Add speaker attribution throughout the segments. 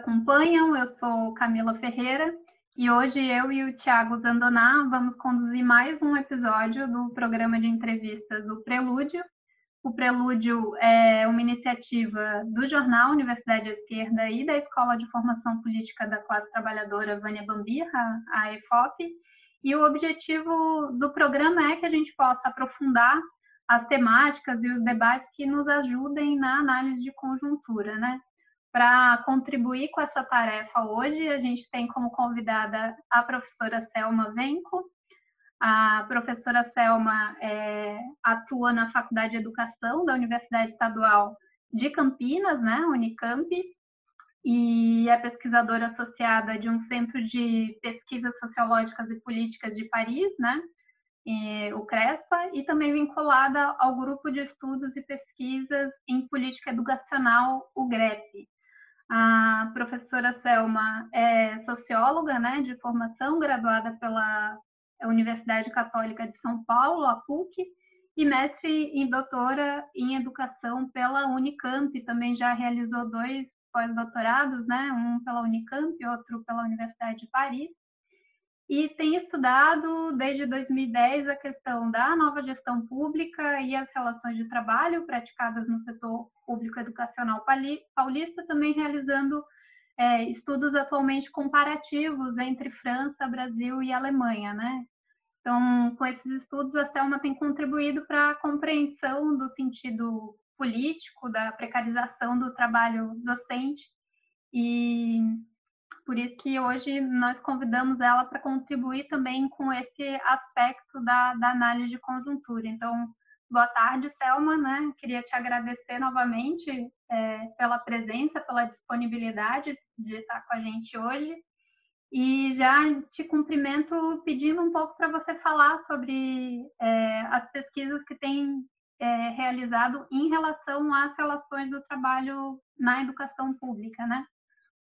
Speaker 1: acompanham. Eu sou Camila Ferreira e hoje eu e o Tiago Zandoná vamos conduzir mais um episódio do programa de entrevistas do Prelúdio. O Prelúdio é uma iniciativa do jornal Universidade Esquerda e da Escola de Formação Política da Classe Trabalhadora Vânia Bambirra, a EFOP. E o objetivo do programa é que a gente possa aprofundar as temáticas e os debates que nos ajudem na análise de conjuntura, né? Para contribuir com essa tarefa hoje, a gente tem como convidada a professora Selma Venco. A professora Selma é, atua na Faculdade de Educação da Universidade Estadual de Campinas, né, Unicamp, e é pesquisadora associada de um centro de pesquisas sociológicas e políticas de Paris, né, o CRESPA, e também vinculada ao grupo de estudos e pesquisas em política educacional, o GREP. A professora Selma é socióloga né, de formação, graduada pela Universidade Católica de São Paulo, a PUC, e mestre e doutora em educação pela Unicamp. Também já realizou dois pós-doutorados, né, um pela Unicamp e outro pela Universidade de Paris e tem estudado desde 2010 a questão da nova gestão pública e as relações de trabalho praticadas no setor público educacional paulista, também realizando é, estudos atualmente comparativos entre França, Brasil e Alemanha, né? Então, com esses estudos, a Selma tem contribuído para a compreensão do sentido político da precarização do trabalho docente e por isso que hoje nós convidamos ela para contribuir também com esse aspecto da, da análise de conjuntura. Então, boa tarde, Selma, né? Queria te agradecer novamente é, pela presença, pela disponibilidade de estar com a gente hoje. E já te cumprimento pedindo um pouco para você falar sobre é, as pesquisas que tem é, realizado em relação às relações do trabalho na educação pública, né?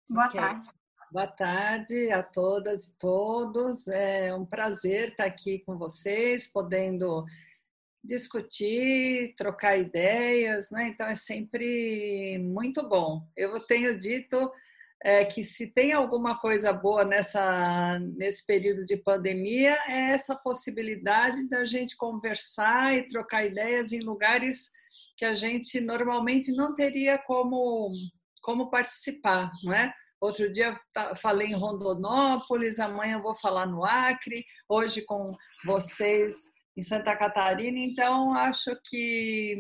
Speaker 1: Boa okay. tarde.
Speaker 2: Boa tarde a todas e todos. É um prazer estar aqui com vocês, podendo discutir, trocar ideias, né? Então é sempre muito bom. Eu tenho dito é, que se tem alguma coisa boa nessa nesse período de pandemia é essa possibilidade da gente conversar e trocar ideias em lugares que a gente normalmente não teria como como participar, não é? Outro dia falei em Rondonópolis, amanhã vou falar no Acre, hoje com vocês em Santa Catarina, então acho que,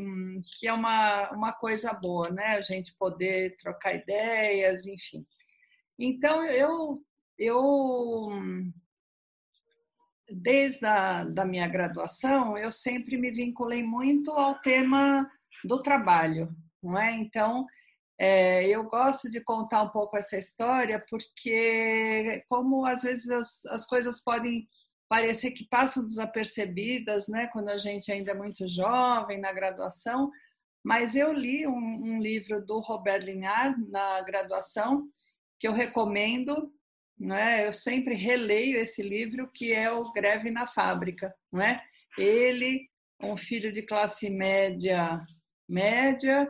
Speaker 2: que é uma, uma coisa boa, né? A gente poder trocar ideias, enfim. Então eu, eu desde a da minha graduação, eu sempre me vinculei muito ao tema do trabalho, não é? Então, é, eu gosto de contar um pouco essa história porque, como às vezes as, as coisas podem parecer que passam desapercebidas, né, quando a gente ainda é muito jovem na graduação, mas eu li um, um livro do Robert Linhart na graduação que eu recomendo, né? Eu sempre releio esse livro que é o Greve na Fábrica, não é? Ele, um filho de classe média média,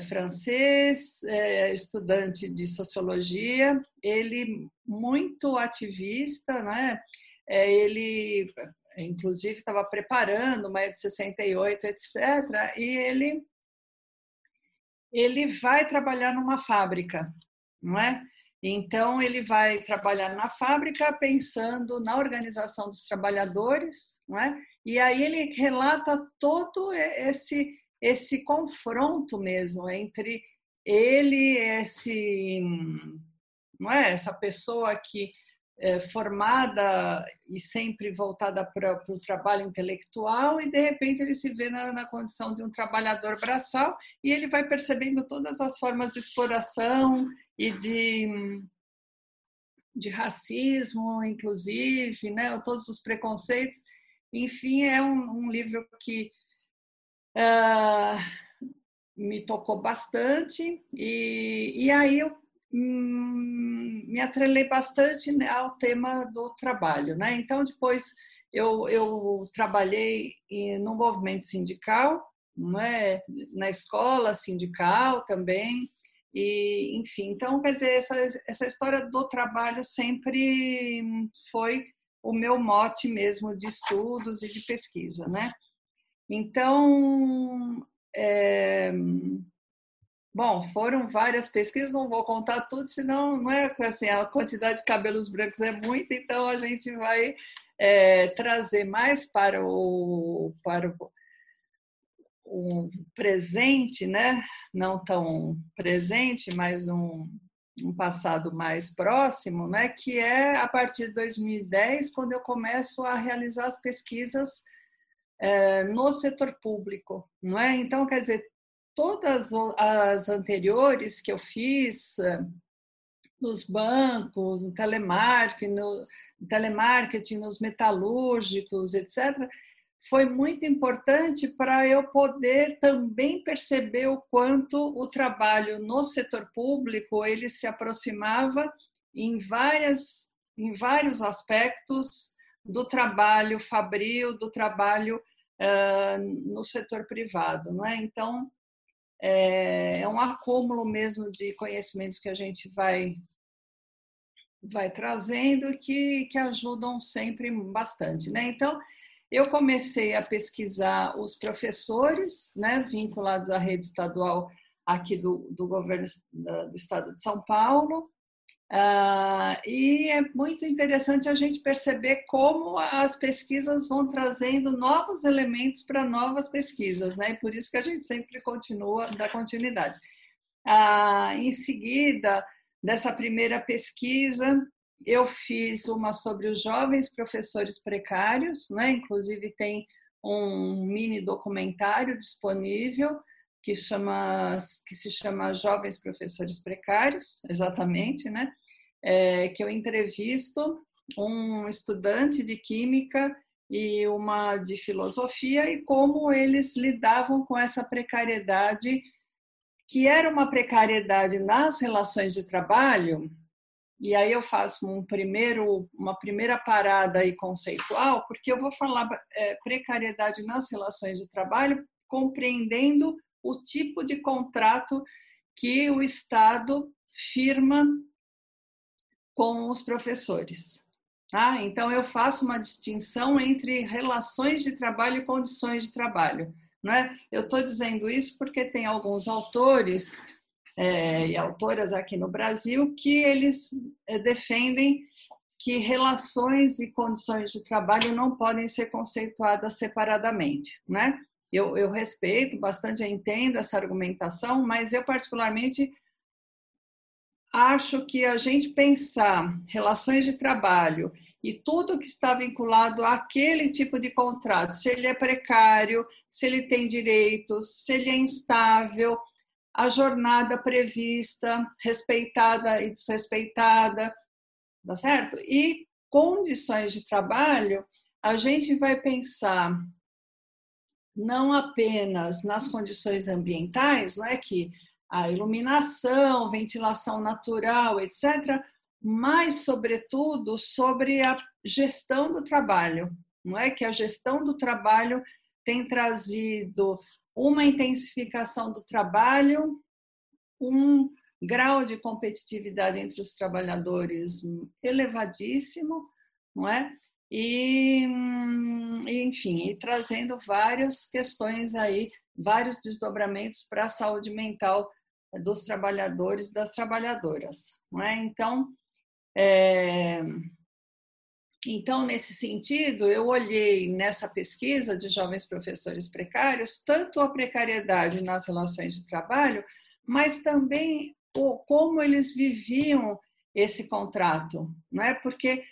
Speaker 2: francês, é estudante de sociologia, ele muito ativista, né? É, ele, inclusive, estava preparando uma de 68, etc. E ele ele vai trabalhar numa fábrica, não é? Então ele vai trabalhar na fábrica pensando na organização dos trabalhadores, não é? E aí ele relata todo esse esse confronto mesmo entre ele, esse, não é, essa pessoa que é formada e sempre voltada para o trabalho intelectual e de repente ele se vê na, na, condição de um trabalhador braçal e ele vai percebendo todas as formas de exploração e de de racismo, inclusive, né, todos os preconceitos. Enfim, é um, um livro que uh, me tocou bastante e, e aí eu hum, me atrelei bastante né, ao tema do trabalho, né? Então depois eu, eu trabalhei no movimento sindical, não é? na escola sindical também E, enfim, então, quer dizer, essa, essa história do trabalho sempre foi o meu mote mesmo de estudos e de pesquisa, né? Então, é, bom, foram várias pesquisas, não vou contar tudo, senão não é assim, a quantidade de cabelos brancos é muita, então a gente vai é, trazer mais para o, para o um presente, né? não tão presente, mas um, um passado mais próximo, né? que é a partir de 2010, quando eu começo a realizar as pesquisas no setor público. Não é? Então, quer dizer, todas as anteriores que eu fiz é, nos bancos, no telemarketing, no telemarketing, nos metalúrgicos, etc., foi muito importante para eu poder também perceber o quanto o trabalho no setor público ele se aproximava em várias em vários aspectos do trabalho fabril, do trabalho uh, no setor privado, não é? Então é, é um acúmulo mesmo de conhecimentos que a gente vai vai trazendo que que ajudam sempre bastante, né? Então eu comecei a pesquisar os professores, né, vinculados à rede estadual aqui do, do governo do estado de São Paulo, Uh, e é muito interessante a gente perceber como as pesquisas vão trazendo novos elementos para novas pesquisas, né? E por isso que a gente sempre continua, dá continuidade. Uh, em seguida, dessa primeira pesquisa, eu fiz uma sobre os jovens professores precários, né? inclusive tem um mini documentário disponível que, chama, que se chama Jovens Professores Precários, exatamente, né? É, que eu entrevisto um estudante de química e uma de filosofia e como eles lidavam com essa precariedade, que era uma precariedade nas relações de trabalho, e aí eu faço um primeiro, uma primeira parada aí conceitual, porque eu vou falar é, precariedade nas relações de trabalho, compreendendo o tipo de contrato que o Estado firma com os professores. Tá? Então, eu faço uma distinção entre relações de trabalho e condições de trabalho. Não é? Eu estou dizendo isso porque tem alguns autores é, e autoras aqui no Brasil que eles é, defendem que relações e condições de trabalho não podem ser conceituadas separadamente, né? Eu, eu respeito bastante, eu entendo essa argumentação, mas eu particularmente acho que a gente pensar relações de trabalho e tudo que está vinculado àquele tipo de contrato, se ele é precário, se ele tem direitos, se ele é instável, a jornada prevista, respeitada e desrespeitada, tá certo? E condições de trabalho, a gente vai pensar não apenas nas condições ambientais, não é que a iluminação, ventilação natural, etc., mas sobretudo sobre a gestão do trabalho, não é que a gestão do trabalho tem trazido uma intensificação do trabalho, um grau de competitividade entre os trabalhadores elevadíssimo, não é? E, enfim, e trazendo várias questões aí, vários desdobramentos para a saúde mental dos trabalhadores, das trabalhadoras, não é? Então, é, então, nesse sentido, eu olhei nessa pesquisa de jovens professores precários tanto a precariedade nas relações de trabalho, mas também o, como eles viviam esse contrato, não é? Porque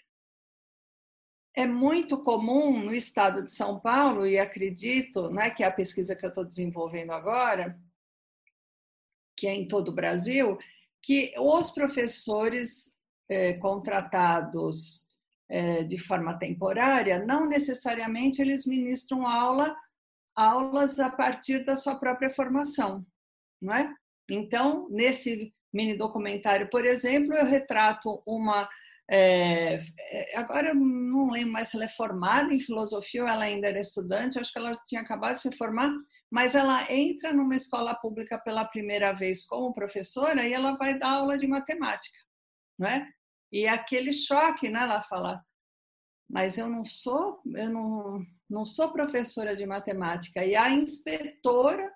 Speaker 2: é muito comum no estado de São Paulo, e acredito né, que é a pesquisa que eu estou desenvolvendo agora, que é em todo o Brasil, que os professores eh, contratados é, de forma temporária, não necessariamente eles ministram aula, aulas a partir da sua própria formação, não é? Então, nesse mini documentário, por exemplo, eu retrato uma é, é, agora eu não lembro mais se ela é formada em filosofia ou ela ainda era estudante, acho que ela tinha acabado de se formar, mas ela entra numa escola pública pela primeira vez como professora e ela vai dar aula de matemática, né? E aquele choque, né? Ela fala, mas eu não sou, eu não, não sou professora de matemática. E a inspetora,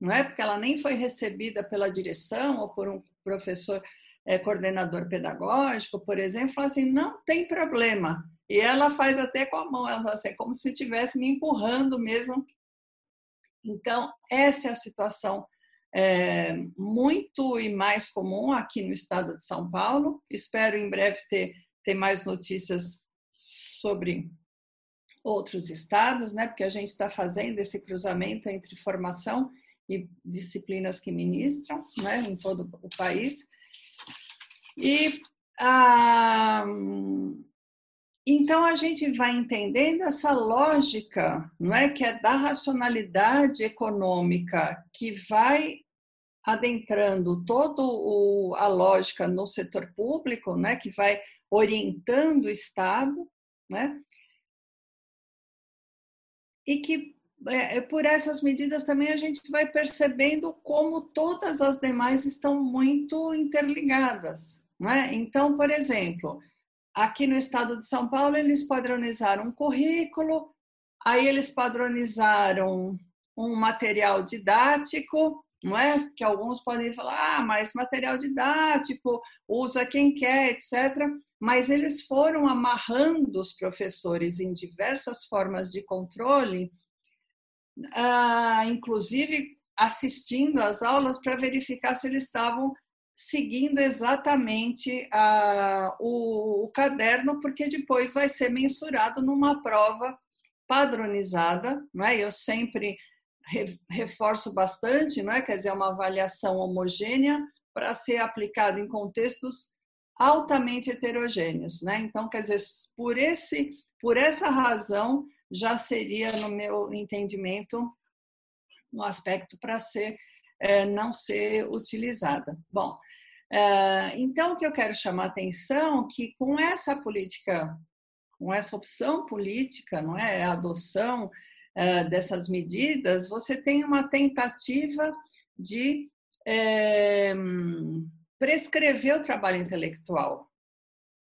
Speaker 2: não é? Porque ela nem foi recebida pela direção ou por um professor é, coordenador pedagógico, por exemplo, fala assim, não tem problema. E ela faz até com a mão, ela fala assim, é como se estivesse me empurrando mesmo. Então, essa é a situação é, muito e mais comum aqui no estado de São Paulo. Espero em breve ter, ter mais notícias sobre outros estados, né? Porque a gente está fazendo esse cruzamento entre formação e disciplinas que ministram, né? Em todo o país. E ah, então a gente vai entendendo essa lógica, não é que é da racionalidade econômica que vai adentrando toda a lógica no setor público, né, que vai orientando o Estado, né, e que é, por essas medidas também a gente vai percebendo como todas as demais estão muito interligadas. Né? Então, por exemplo, aqui no estado de São Paulo, eles padronizaram um currículo, aí eles padronizaram um material didático, não é? Que alguns podem falar, ah, mas material didático, usa quem quer, etc. Mas eles foram amarrando os professores em diversas formas de controle, ah, inclusive assistindo às aulas para verificar se eles estavam seguindo exatamente a, o, o, caderno, porque depois vai ser mensurado numa prova padronizada, não é? Eu sempre re, reforço bastante, não é? Quer dizer, uma avaliação homogênea para ser aplicada em contextos altamente heterogêneos, né? Então, quer dizer, por esse, por essa razão, já seria, no meu entendimento, um aspecto para ser é, não ser utilizada. Bom, é, então o que eu quero chamar a atenção é que com essa política, com essa opção política, não é, a adoção é, dessas medidas, você tem uma tentativa de é, prescrever o trabalho intelectual,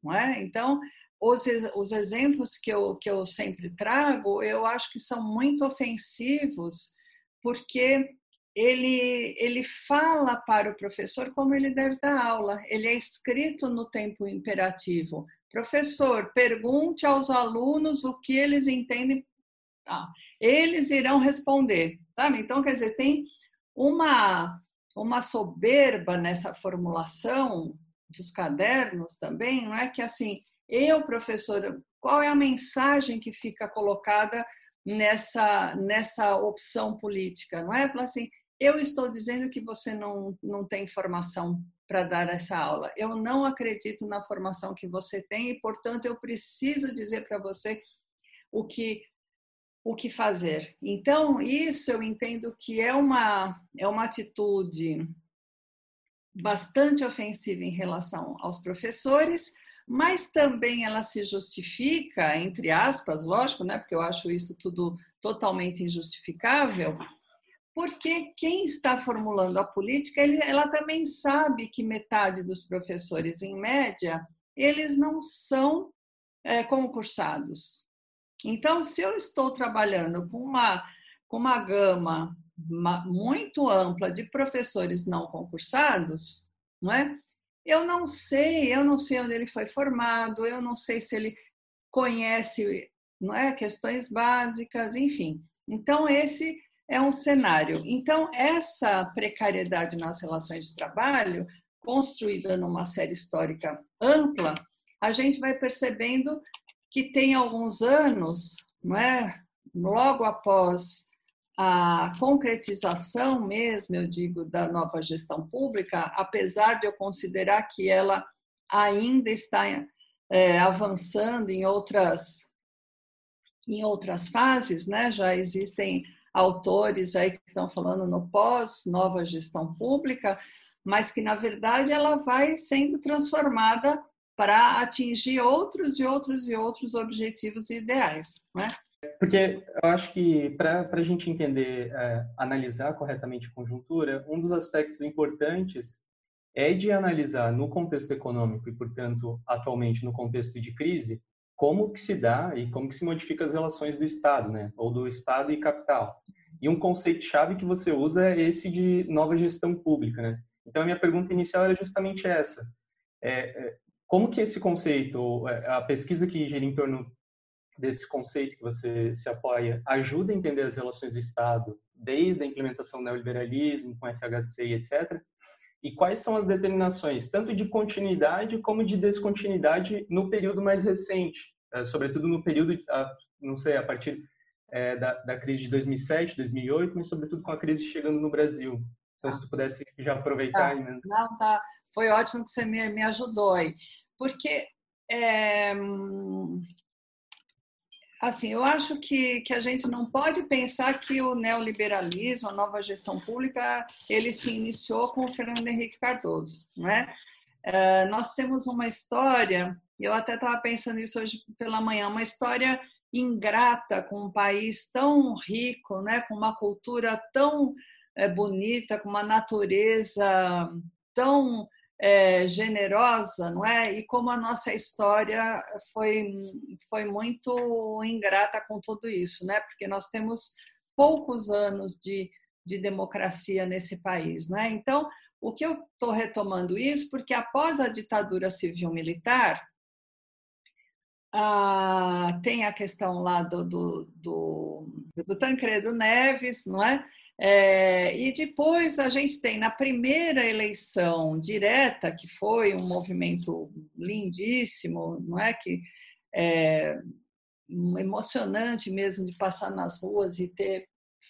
Speaker 2: não é? Então os, os exemplos que eu, que eu sempre trago, eu acho que são muito ofensivos, porque ele, ele fala para o professor como ele deve dar aula. Ele é escrito no tempo imperativo. Professor, pergunte aos alunos o que eles entendem. Ah, eles irão responder, sabe? Então, quer dizer, tem uma, uma soberba nessa formulação dos cadernos também, não é que assim, eu, professor, qual é a mensagem que fica colocada nessa, nessa opção política? Não é? Falar assim, eu estou dizendo que você não, não tem formação para dar essa aula. Eu não acredito na formação que você tem e, portanto, eu preciso dizer para você o que o que fazer. Então, isso eu entendo que é uma é uma atitude bastante ofensiva em relação aos professores, mas também ela se justifica, entre aspas, lógico, né, porque eu acho isso tudo totalmente injustificável, porque quem está formulando a política, ela também sabe que metade dos professores, em média, eles não são é, concursados. Então, se eu estou trabalhando com uma, com uma gama muito ampla de professores não concursados, não é? Eu não sei, eu não sei onde ele foi formado, eu não sei se ele conhece não é, questões básicas, enfim. Então, esse é um cenário. Então, essa precariedade nas relações de trabalho, construída numa série histórica ampla, a gente vai percebendo que tem alguns anos, não é? logo após a concretização mesmo, eu digo, da nova gestão pública, apesar de eu considerar que ela ainda está é, avançando em outras em outras fases, né? Já existem autores aí que estão falando no pós nova gestão pública, mas que na verdade ela vai sendo transformada para atingir outros e outros e outros objetivos e ideais, né?
Speaker 3: Porque eu acho que para a gente entender, é, analisar corretamente a conjuntura, um dos aspectos importantes é de analisar no contexto econômico e, portanto, atualmente no contexto de crise, como que se dá e como que se modifica as relações do Estado, né? Ou do Estado e capital. E um conceito-chave que você usa é esse de nova gestão pública, né? Então, a minha pergunta inicial era justamente essa. É, é, como que esse conceito, é, a pesquisa que gira em torno desse conceito que você se apoia, ajuda a entender as relações do Estado, desde a implementação do neoliberalismo, com FHC e etc., e quais são as determinações, tanto de continuidade como de descontinuidade no período mais recente, é, sobretudo no período, não sei, a partir é, da, da, crise de 2007, 2008, mas sobretudo com a crise chegando no Brasil. Então, se tu pudesse já aproveitar.
Speaker 2: Tá. Né? Não, tá. Foi ótimo que você me, me ajudou aí. Porque, é, assim, eu acho que, que a gente não pode pensar que o neoliberalismo, a nova gestão pública, ele se iniciou com o Fernando Henrique Cardoso, não é? é nós temos uma história, eu até estava pensando isso hoje pela manhã, uma história ingrata com um país tão rico, né, com uma cultura tão é, bonita, com uma natureza tão é, generosa, não é? E como a nossa história foi foi muito ingrata com tudo isso, né? Porque nós temos poucos anos de, de democracia nesse país, não é? Então, o que eu estou retomando isso porque após a ditadura civil-militar ah, tem a questão lá do, do, do, do Tancredo Neves, não é? É, e depois a gente tem na primeira eleição direta, que foi um movimento lindíssimo, não é? Que é emocionante mesmo de passar nas ruas e ter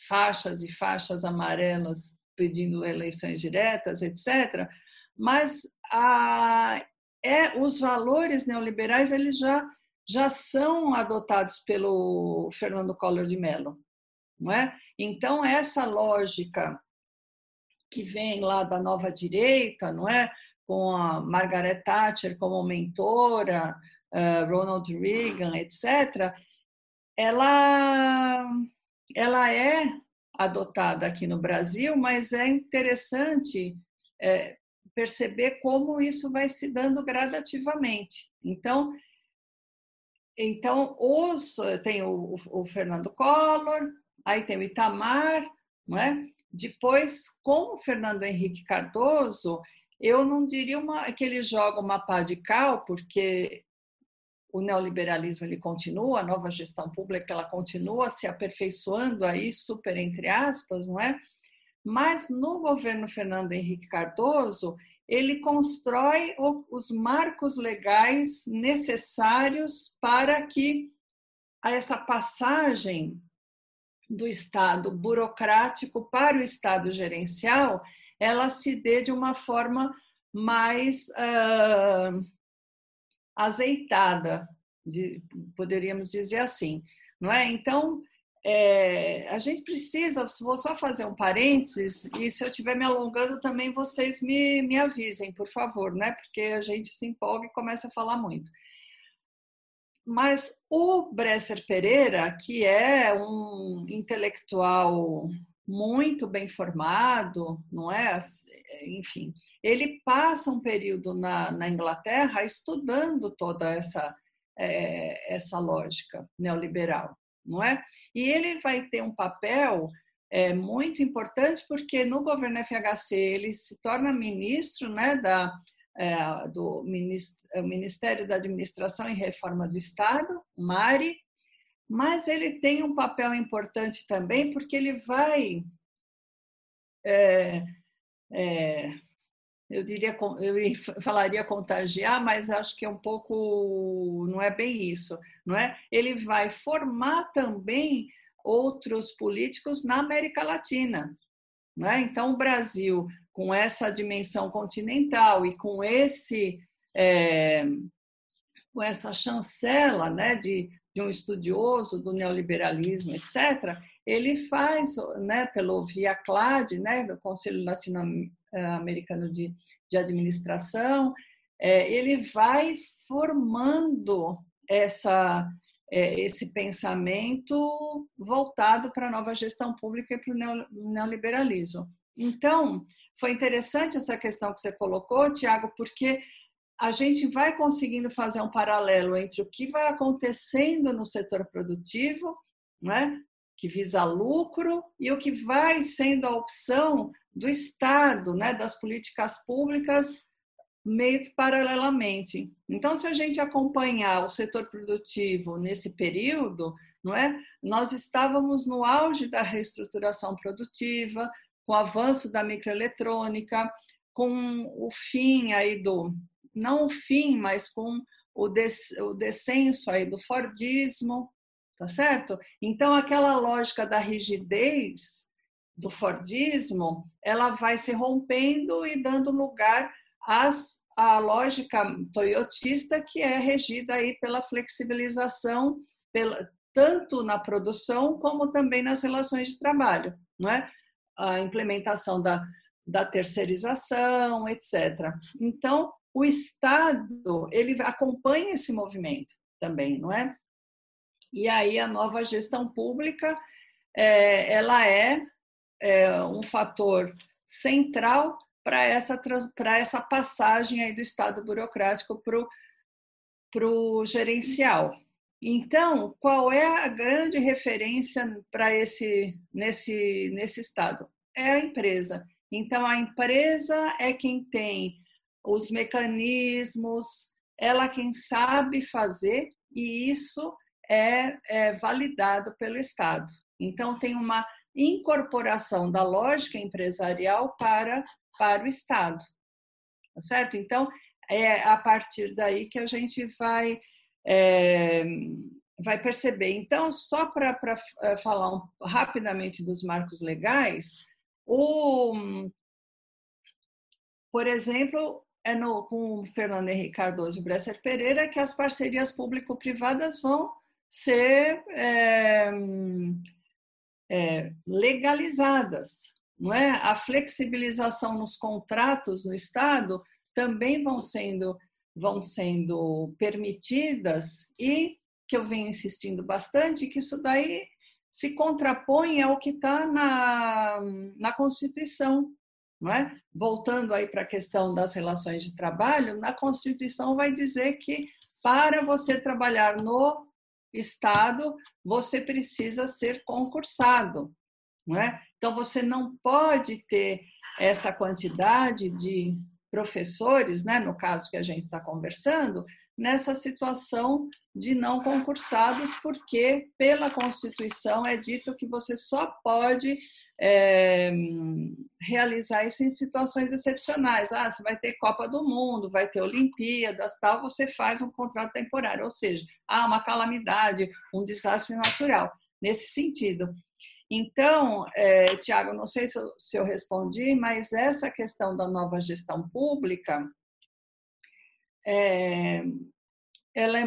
Speaker 2: faixas e faixas amarelas pedindo eleições diretas, etc. Mas a, é, os valores neoliberais eles já já são adotados pelo Fernando Collor de Mello, não é? Então essa lógica que vem lá da nova direita, não é? Com a Margaret Thatcher como mentora, uh, Ronald Reagan, etc. Ela ela é adotada aqui no Brasil, mas é interessante é, perceber como isso vai se dando gradativamente. Então, então, os, tem o, o, Fernando Collor, aí tem o Itamar, não é? Depois, com o Fernando Henrique Cardoso, eu não diria uma, que ele joga uma pá de cal, porque o neoliberalismo ele continua, a nova gestão pública ela continua se aperfeiçoando aí, super entre aspas, não é? Mas no governo Fernando Henrique Cardoso, ele constrói os marcos legais necessários para que essa passagem do estado burocrático para o estado gerencial ela se dê de uma forma mais uh, azeitada, de, poderíamos dizer assim, não é? Então é, a gente precisa, vou só fazer um parênteses, e se eu estiver me alongando também vocês me, me avisem, por favor, né? Porque a gente se empolga e começa a falar muito. Mas o Bresser Pereira, que é um intelectual muito bem formado, não é? Enfim, ele passa um período na, na Inglaterra estudando toda essa, é, essa lógica neoliberal não é? E ele vai ter um papel é, muito importante porque no governo FHC ele se torna ministro, né, da é, do é, Ministério da Administração e Reforma do Estado, MARI, mas ele tem um papel importante também porque ele vai é, é, eu diria, eu falaria contagiar, mas acho que é um pouco, não é bem isso, não é? Ele vai formar também outros políticos na América Latina, não é? Então o Brasil, com essa dimensão continental e com esse, é, com essa chancela, né, de, de um estudioso do neoliberalismo, etc. Ele faz, né, pelo via CLAD, né, do Conselho Latino americano de, de administração, é, ele vai formando essa, é, esse pensamento voltado para a nova gestão pública e para o neoliberalismo. Então, foi interessante essa questão que você colocou, Tiago, porque a gente vai conseguindo fazer um paralelo entre o que vai acontecendo no setor produtivo, né, que visa lucro, e o que vai sendo a opção do Estado, né, das políticas públicas, meio que paralelamente. Então, se a gente acompanhar o setor produtivo nesse período, não é? Nós estávamos no auge da reestruturação produtiva, com o avanço da microeletrônica, com o fim aí do não o fim, mas com o, des, o descenso aí do Fordismo, tá certo? Então, aquela lógica da rigidez do Fordismo, ela vai se rompendo e dando lugar às, à lógica toyotista, que é regida aí pela flexibilização, pela, tanto na produção como também nas relações de trabalho, não é? A implementação da, da terceirização, etc. Então, o Estado ele acompanha esse movimento também, não é? E aí a nova gestão pública é, ela é, é, um fator central para essa essa passagem aí do Estado burocrático para o gerencial. Então, qual é a grande referência para esse nesse nesse estado? É a empresa. Então, a empresa é quem tem os mecanismos, ela quem sabe fazer e isso é, é validado pelo Estado. Então, tem uma incorporação da lógica empresarial para, para o Estado, tá certo? Então, é a partir daí que a gente vai, é, vai perceber. Então, só para é, falar um, rapidamente dos marcos legais, o, por exemplo, é no, com o Fernando Henrique Cardoso e Bresser Pereira que as parcerias público-privadas vão ser é, é, legalizadas. Não é? A flexibilização nos contratos no Estado também vão sendo, vão sendo permitidas e que eu venho insistindo bastante, que isso daí se contrapõe ao que está na, na Constituição, não é? Voltando aí para a questão das relações de trabalho, na Constituição vai dizer que para você trabalhar no Estado, você precisa ser concursado, não é? Então você não pode ter essa quantidade de professores, né, no caso que a gente está conversando, nessa situação de não concursados, porque pela Constituição é dito que você só pode é, realizar isso em situações excepcionais. Ah, você vai ter Copa do Mundo, vai ter Olimpíadas, tal, você faz um contrato temporário, ou seja, há uma calamidade, um desastre natural, nesse sentido. Então, é, Tiago, não sei se eu, se eu respondi, mas essa questão da nova gestão pública, é, ela, é,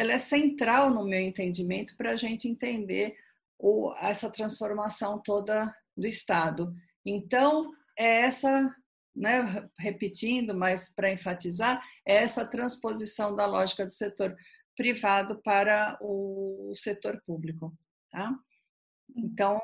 Speaker 2: ela é central no meu entendimento para a gente entender o, essa transformação toda do Estado. Então, é essa, né, repetindo, mas para enfatizar, é essa transposição da lógica do setor privado para o setor público. Tá? Então,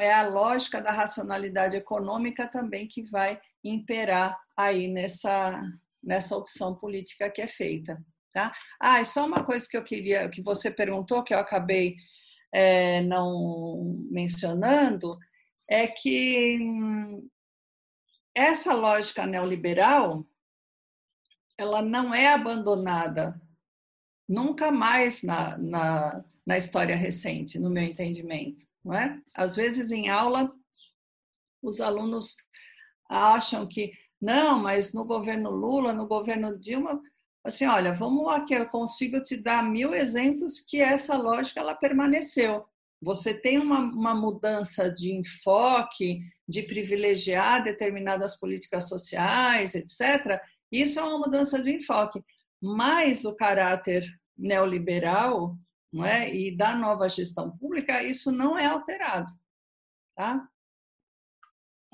Speaker 2: é a lógica da racionalidade econômica também que vai imperar aí nessa, nessa opção política que é feita. Tá? Ah, e só uma coisa que eu queria, que você perguntou, que eu acabei é, não mencionando, é que hum, essa lógica neoliberal ela não é abandonada nunca mais na, na, na história recente, no meu entendimento. Não é? Às vezes, em aula, os alunos acham que não, mas no governo Lula, no governo Dilma, assim, olha, vamos aqui, eu consigo te dar mil exemplos que essa lógica ela permaneceu. Você tem uma, uma mudança de enfoque, de privilegiar determinadas políticas sociais, etc. Isso é uma mudança de enfoque. Mas o caráter neoliberal não é? e da nova gestão pública, isso não é alterado. Tá?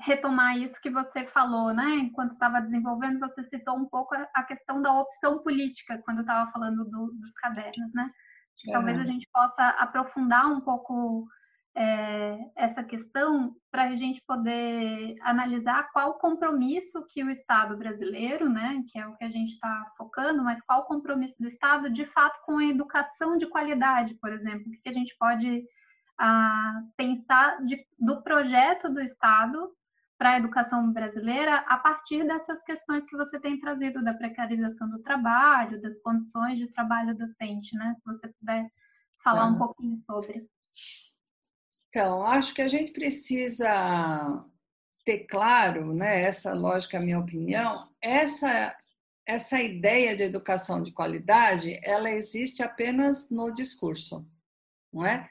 Speaker 1: retomar isso que você falou, né? Enquanto estava desenvolvendo, você citou um pouco a questão da opção política quando estava falando do, dos cadernos, né? É. Talvez a gente possa aprofundar um pouco é, essa questão para a gente poder analisar qual compromisso que o Estado brasileiro, né, que é o que a gente está focando, mas qual o compromisso do Estado de fato com a educação de qualidade, por exemplo, que a gente pode ah, pensar de, do projeto do Estado para a educação brasileira a partir dessas questões que você tem trazido da precarização do trabalho, das condições de trabalho docente, né? Se você puder falar um pouquinho sobre.
Speaker 2: Então, acho que a gente precisa ter claro, né, essa lógica, a minha opinião, essa essa ideia de educação de qualidade, ela existe apenas no discurso, não é?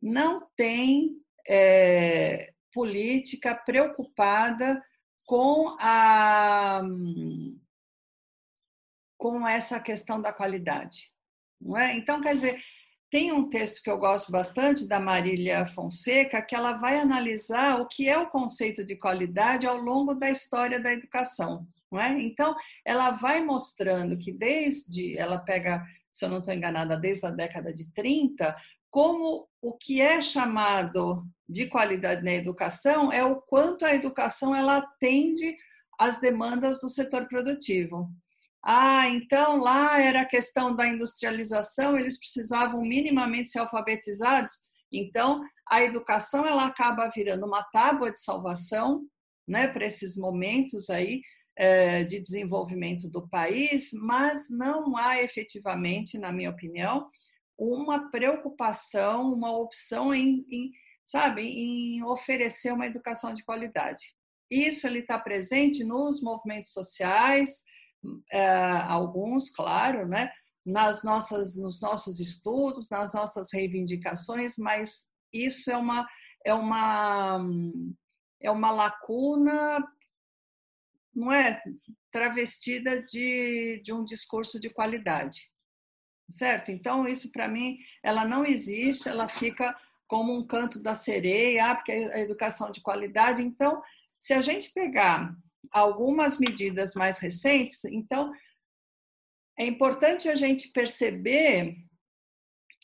Speaker 2: Não tem é, política preocupada com a com essa questão da qualidade, não é? Então, quer dizer, tem um texto que eu gosto bastante da Marília Fonseca, que ela vai analisar o que é o conceito de qualidade ao longo da história da educação. Não é? Então, ela vai mostrando que desde, ela pega, se eu não estou enganada, desde a década de 30, como o que é chamado de qualidade na educação é o quanto a educação ela atende às demandas do setor produtivo. Ah, então lá era a questão da industrialização, eles precisavam minimamente ser alfabetizados. Então, a educação ela acaba virando uma tábua de salvação, né, para esses momentos aí é, de desenvolvimento do país, mas não há efetivamente, na minha opinião, uma preocupação, uma opção em, em sabe, em oferecer uma educação de qualidade. Isso ele está presente nos movimentos sociais, é, alguns, claro, né? Nas nossas, nos nossos estudos, nas nossas reivindicações, mas isso é uma é uma é uma lacuna, não é travestida de, de um discurso de qualidade, certo? Então isso para mim ela não existe, ela fica como um canto da sereia, ah, porque a educação de qualidade. Então, se a gente pegar algumas medidas mais recentes. Então, é importante a gente perceber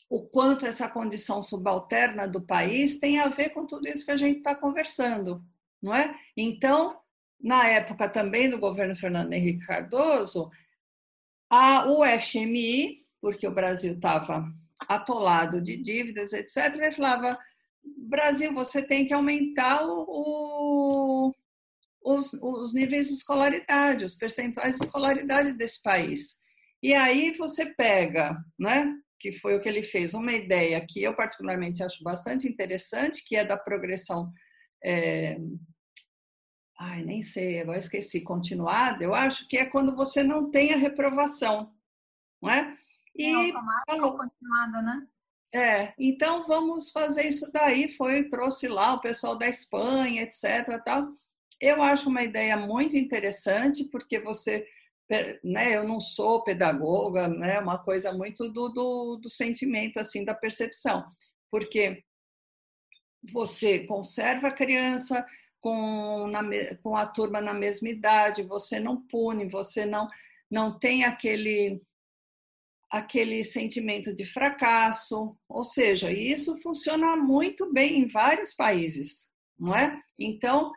Speaker 2: o quanto essa condição subalterna do país tem a ver com tudo isso que a gente está conversando, não é? Então, na época também do governo Fernando Henrique Cardoso, a UFMI, porque o Brasil estava atolado de dívidas, etc., ele falava: Brasil, você tem que aumentar o, os, os níveis de escolaridade, os percentuais de escolaridade desse país. E aí você pega, né, que foi o que ele fez, uma ideia que eu particularmente acho bastante interessante, que é da progressão. É... Ai, nem sei, agora esqueci, continuada, eu acho que é quando você não tem a reprovação, não é?
Speaker 1: E é falou, continuada, né?
Speaker 2: É, então vamos fazer isso daí, foi, trouxe lá o pessoal da Espanha, etc, tal. Eu acho uma ideia muito interessante, porque você, né, eu não sou pedagoga, né, uma coisa muito do, do, do sentimento, assim, da percepção, porque você conserva a criança com, na, com a turma na mesma idade, você não pune, você não, não tem aquele aquele sentimento de fracasso, ou seja, isso funciona muito bem em vários países, não é? Então,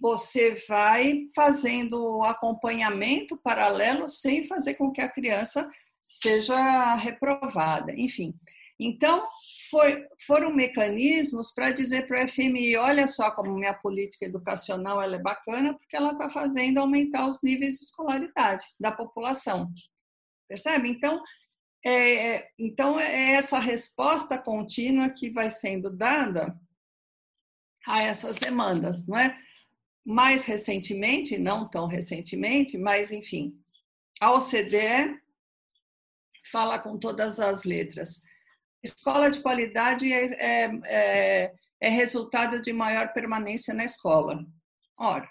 Speaker 2: você vai fazendo acompanhamento paralelo sem fazer com que a criança seja reprovada, enfim. Então, foi, foram mecanismos para dizer para o FMI, olha só como minha política educacional ela é bacana, porque ela está fazendo aumentar os níveis de escolaridade da população. Percebe? Então, é, é então é essa resposta contínua que vai sendo dada a essas demandas, não é? Mais recentemente, não tão recentemente, mas enfim, a OCDE fala com todas as letras. Escola de qualidade é, é, é, é resultado de maior permanência na escola. Ora,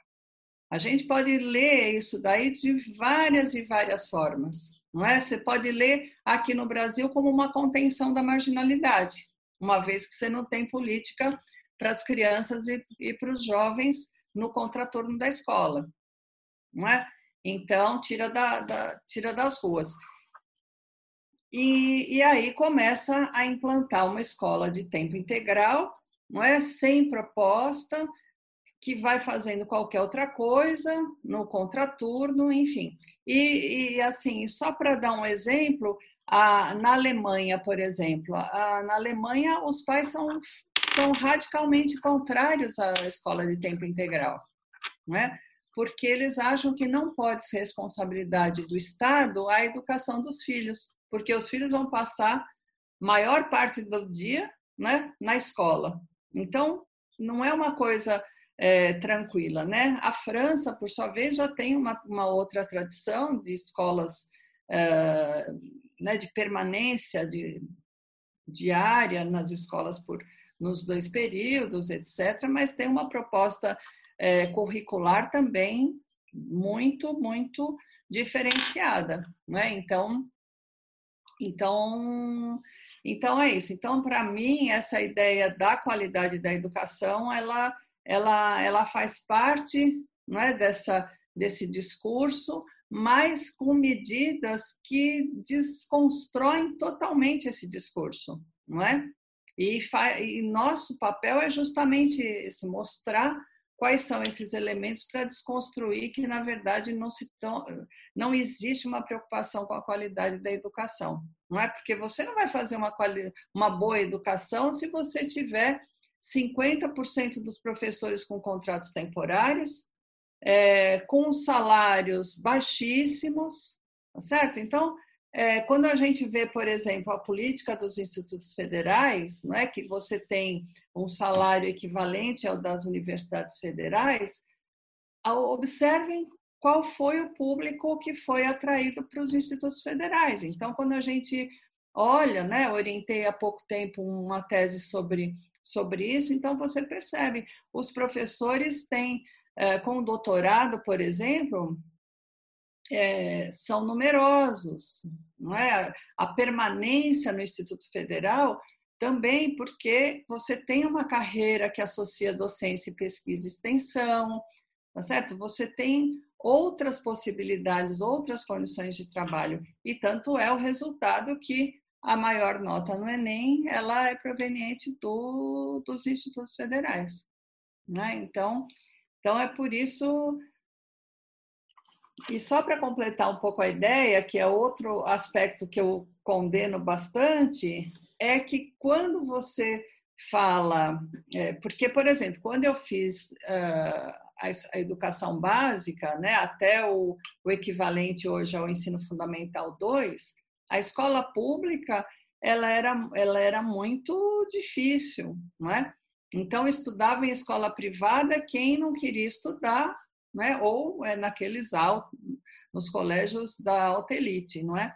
Speaker 2: a gente pode ler isso daí de várias e várias formas, não é? Você pode ler aqui no Brasil como uma contenção da marginalidade, uma vez que você não tem política para as crianças e, e para os jovens no contraturno da escola, não é? Então, tira, da, da tira das ruas. E, e aí começa a implantar uma escola de tempo integral, não é? Sem proposta, que vai fazendo qualquer outra coisa no contraturno, enfim. E, e assim, só para dar um exemplo, a, na Alemanha, por exemplo, a, na Alemanha os pais são, são radicalmente contrários à escola de tempo integral, não é? porque eles acham que não pode ser responsabilidade do Estado a educação dos filhos, porque os filhos vão passar maior parte do dia né, na escola. Então, não é uma coisa é, tranquila. Né? A França, por sua vez, já tem uma, uma outra tradição de escolas é, né, de permanência de, diária nas escolas por nos dois períodos, etc., mas tem uma proposta é, curricular também muito, muito diferenciada. Né? Então, então, então é isso. Então, para mim, essa ideia da qualidade da educação, ela, ela, ela faz parte né, dessa, desse discurso, mas com medidas que desconstroem totalmente esse discurso, não é? E, e nosso papel é justamente esse, mostrar quais são esses elementos para desconstruir que, na verdade, não, se não existe uma preocupação com a qualidade da educação. Não é porque você não vai fazer uma, uma boa educação se você tiver 50% dos professores com contratos temporários, é, com salários baixíssimos, tá certo? Então, é, quando a gente vê, por exemplo, a política dos institutos federais, não é que você tem um salário equivalente ao das universidades federais, observem qual foi o público que foi atraído para os institutos federais. Então, quando a gente olha, né, orientei há pouco tempo uma tese sobre, sobre isso, então você percebe, os professores têm, é, com doutorado, por exemplo, é, são numerosos, não é? A permanência no Instituto Federal também porque você tem uma carreira que associa docência, pesquisa e extensão, tá certo? Você tem outras possibilidades, outras condições de trabalho e tanto é o resultado que a maior nota no Enem ela é proveniente do, dos institutos federais, né? Então, então é por isso e só para completar um pouco a ideia, que é outro aspecto que eu condeno bastante, é que quando você fala, é, porque, por exemplo, quando eu fiz uh, a, a, educação básica, né, até o, o, equivalente hoje ao ensino fundamental 2, a escola pública ela era, ela era muito difícil, não é? Então, estudava em escola privada quem não queria estudar né? ou é naqueles altos, nos colégios da alta elite, não é?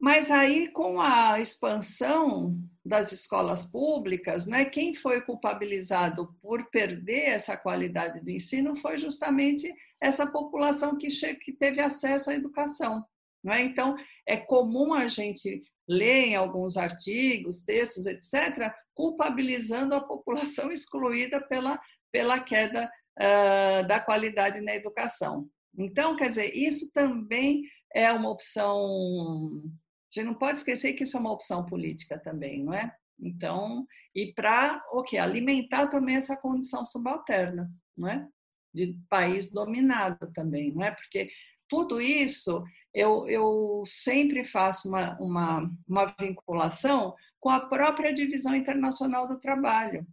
Speaker 2: Mas aí, com a expansão das escolas públicas, né, quem foi culpabilizado por perder essa qualidade do ensino foi justamente essa população que, que teve acesso à educação. É? Então, é comum a gente ler em alguns artigos, textos, etc., culpabilizando a população excluída pela, pela queda uh, da qualidade na educação. Então, quer dizer, isso também é uma opção. A gente não pode esquecer que isso é uma opção política também, não é? Então, e para o que alimentar também essa condição subalterna, não é? De país dominado também, não é? Porque tudo isso eu, eu sempre faço uma, uma, uma vinculação com a própria divisão internacional do trabalho,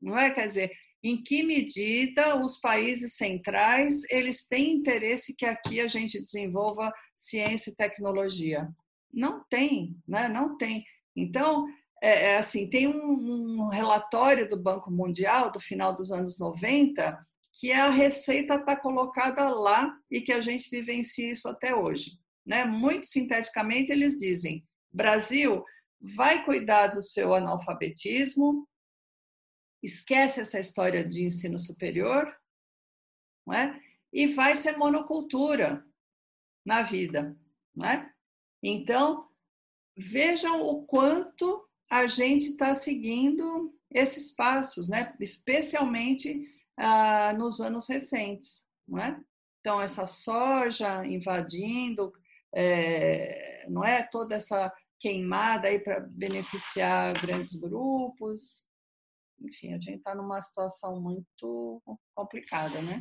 Speaker 2: não é? Quer dizer, em que medida os países centrais eles têm interesse que aqui a gente desenvolva ciência e tecnologia? Não tem, né? Não tem. Então, é, é assim, tem um, um relatório do Banco Mundial do final dos anos 90 que a receita está colocada lá e que a gente vivencia isso até hoje. Né? Muito sinteticamente, eles dizem: Brasil, vai cuidar do seu analfabetismo, esquece essa história de ensino superior não é? e vai ser monocultura na vida. Não é? Então, vejam o quanto a gente está seguindo esses passos, né? especialmente ah, nos anos recentes. Não é? Então, essa soja invadindo, é, não é toda essa queimada aí para beneficiar grandes grupos. Enfim, a gente está numa situação muito complicada, né?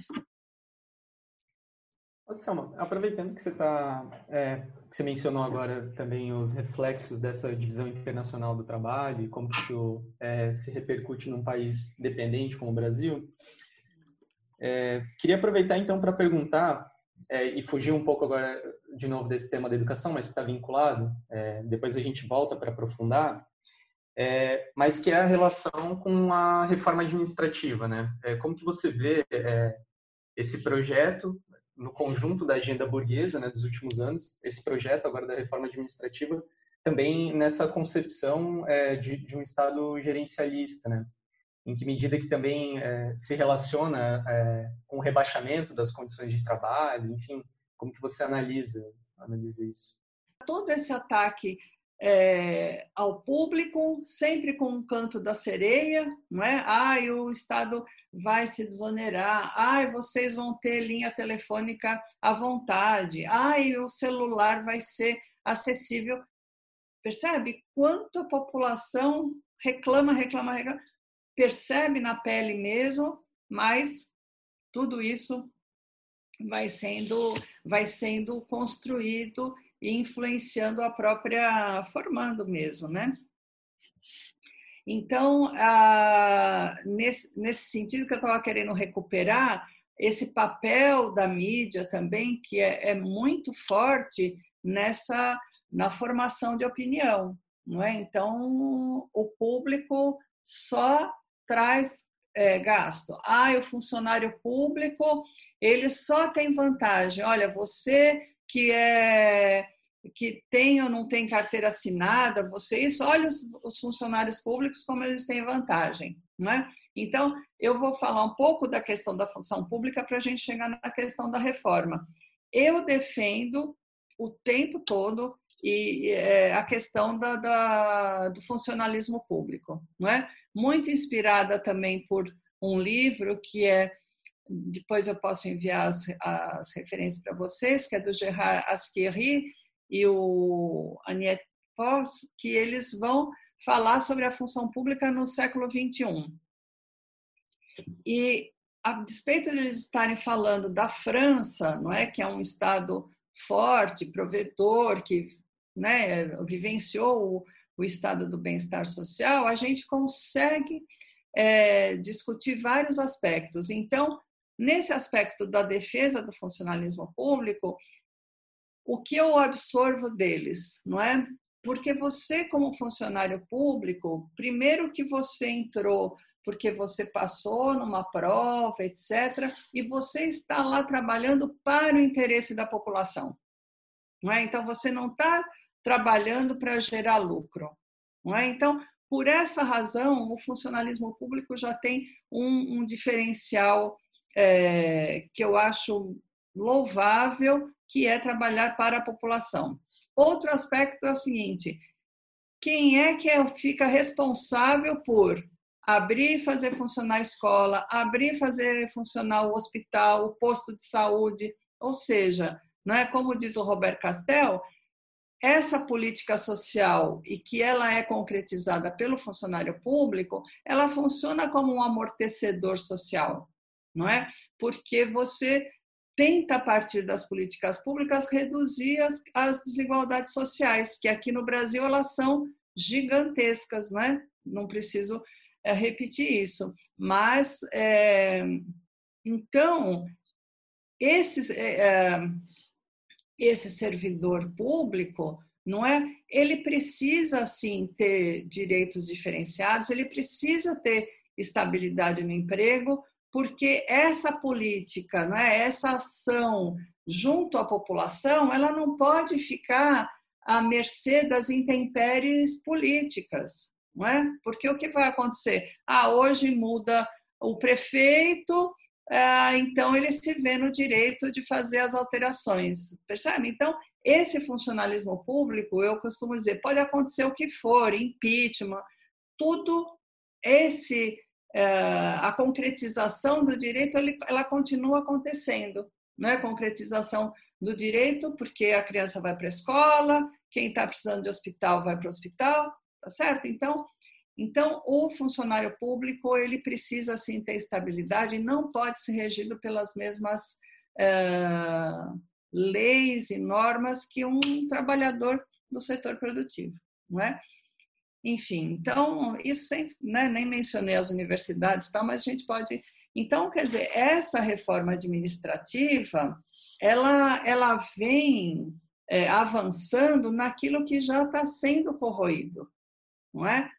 Speaker 3: Selma, aproveitando que você está, é, que você mencionou agora também os reflexos dessa divisão internacional do trabalho e como isso é, se repercute num país dependente como o Brasil, é, queria aproveitar então para perguntar é, e fugir um pouco agora de novo desse tema da educação, mas que está vinculado. É, depois a gente volta para aprofundar. É, mas que é a relação com a reforma administrativa, né? É, como que você vê esse projeto no conjunto da agenda burguesa né, dos últimos anos, esse projeto agora da reforma administrativa, também nessa concepção é, de, de, um Estado gerencialista, né? em que medida que também é, se relaciona é, com o rebaixamento das condições de trabalho, enfim, como que você analisa, analisa isso?
Speaker 2: Todo esse ataque é, ao público, sempre com um canto da sereia, não é? Ai, o Estado vai se desonerar, ai, vocês vão ter linha telefônica à vontade, ai, o celular vai ser acessível. Percebe quanto a população reclama, reclama, reclama, percebe na pele mesmo, mas tudo isso vai sendo vai sendo construído e influenciando a própria, formando mesmo, né? Então, ah, nesse, nesse sentido que eu estava querendo recuperar, esse papel da mídia também, que é, é, muito forte nessa na formação de opinião, não é? Então, o público só traz é, gasto. Ah, o funcionário público, ele só tem vantagem. Olha, você que é que tem ou não tem carteira assinada, vocês olhem os, os funcionários públicos como eles têm vantagem, não é? Então, eu vou falar um pouco da questão da função pública para a gente chegar na questão da reforma. Eu defendo o tempo todo e é, a questão da, da, do funcionalismo público, não é? Muito inspirada também por um livro que é depois eu posso enviar as, as referências para vocês, que é do Gerard Asqueri e o Aniette Poss, que eles vão falar sobre a função pública no século XXI. E, a despeito de eles estarem falando da França, não é, que é um estado forte, provedor, que né, vivenciou o, o estado do bem-estar social, a gente consegue é, discutir vários aspectos. Então, Nesse aspecto da defesa do funcionalismo público, o que eu absorvo deles, não é? Porque você, como funcionário público, primeiro que você entrou porque você passou numa prova, etc., e você está lá trabalhando para o interesse da população. Não é? Então, você não está trabalhando para gerar lucro. Não é? Então, por essa razão, o funcionalismo público já tem um, um diferencial é, que eu acho louvável, que é trabalhar para a população. Outro aspecto é o seguinte: quem é que é, fica responsável por abrir e fazer funcionar a escola, abrir e fazer funcionar o hospital, o posto de saúde, ou seja, não é como diz o Robert Castel, essa política social e que ela é concretizada pelo funcionário público, ela funciona como um amortecedor social não é? Porque você tenta, a partir das políticas públicas, reduzir as, as desigualdades sociais, que aqui no Brasil elas são gigantescas, né? Não preciso é, repetir isso. Mas, é, então, esse, é, é, esse servidor público, não é? Ele precisa, sim, ter direitos diferenciados, ele precisa ter estabilidade no emprego, porque essa política, né, essa ação junto à população, ela não pode ficar à mercê das intempéries políticas, não é? Porque o que vai acontecer? Ah, hoje muda o prefeito, ah, então ele se vê no direito de fazer as alterações, percebe? Então, esse funcionalismo público, eu costumo dizer, pode acontecer o que for, impeachment, tudo esse a concretização do direito ela continua acontecendo, não é concretização do direito porque a criança vai para a escola, quem está precisando de hospital vai para o hospital, tá certo? Então então, o funcionário público ele precisa sim ter estabilidade não pode ser regido pelas mesmas uh, leis e normas que um trabalhador do setor produtivo, não é? Enfim, então isso sem, né, nem mencionei as universidades, tal, mas a gente pode. Então, quer dizer, essa reforma administrativa, ela, ela vem é, avançando naquilo que já está sendo corroído, não é?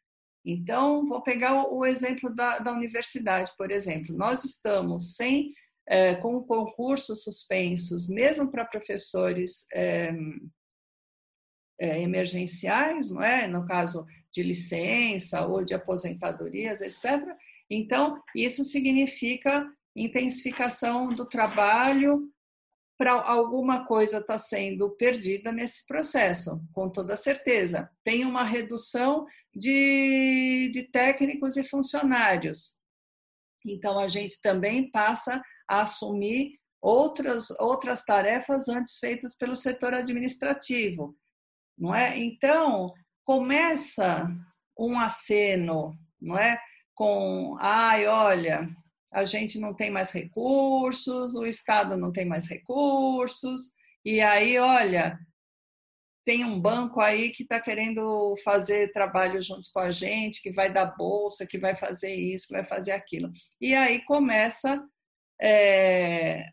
Speaker 2: Então, vou pegar o exemplo da, da universidade, por exemplo. Nós estamos sem, é, com concursos suspensos, mesmo para professores é, é, emergenciais, não é? No caso de licença ou de aposentadorias, etc. Então, isso significa intensificação do trabalho para alguma coisa está sendo perdida nesse processo, com toda certeza. Tem uma redução de, de técnicos e funcionários. Então, a gente também passa a assumir outras, outras tarefas antes feitas pelo setor administrativo. Não é? Então, começa um aceno, não é? Com, ai, olha, a gente não tem mais recursos, o Estado não tem mais recursos, e aí, olha, tem um banco aí que está querendo fazer trabalho junto com a gente, que vai dar bolsa, que vai fazer isso, que vai fazer aquilo. E aí começa, é,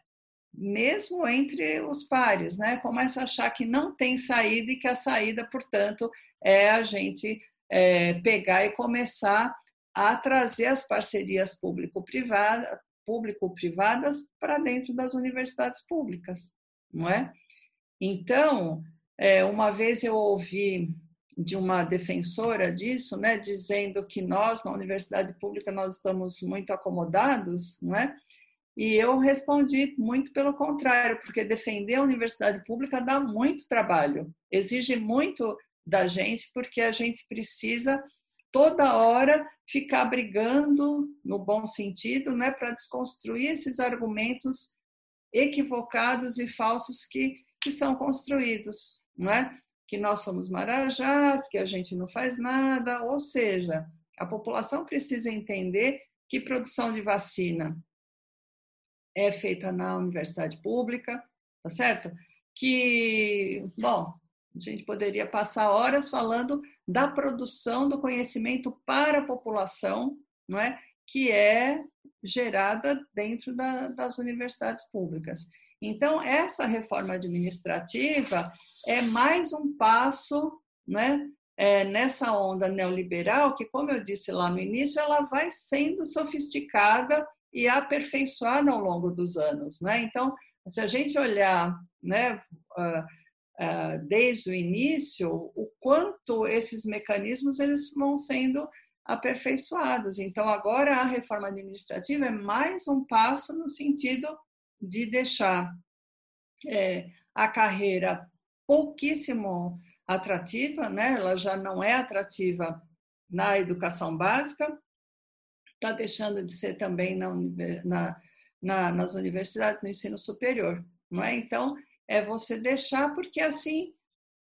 Speaker 2: mesmo entre os pares, né? começa a achar que não tem saída e que a saída, portanto, é a gente é, pegar e começar a trazer as parcerias público-privadas público-privadas para dentro das universidades públicas, não é? Então, é, uma vez eu ouvi de uma defensora disso, né, dizendo que nós na universidade pública nós estamos muito acomodados, não é? E eu respondi muito pelo contrário, porque defender a universidade pública dá muito trabalho, exige muito da gente, porque a gente precisa toda hora ficar brigando, no bom sentido, né, para desconstruir esses argumentos equivocados e falsos que, que são construídos, não é? Que nós somos marajás, que a gente não faz nada, ou seja, a população precisa entender que produção de vacina é feita na universidade pública, tá certo? Que, bom, a gente poderia passar horas falando da produção do conhecimento para a população, não é? que é gerada dentro da, das universidades públicas. Então, essa reforma administrativa é mais um passo né, é, nessa onda neoliberal, que, como eu disse lá no início, ela vai sendo sofisticada e aperfeiçoada ao longo dos anos. Né? Então, se a gente olhar né, ah, desde o início o quanto esses mecanismos eles vão sendo aperfeiçoados. Então agora a reforma administrativa é mais um passo no sentido de deixar é, a carreira pouquíssimo atrativa, né? Ela já não é atrativa na educação básica, está deixando de ser também na, na, nas universidades, no ensino superior, não é? Então é você deixar, porque assim,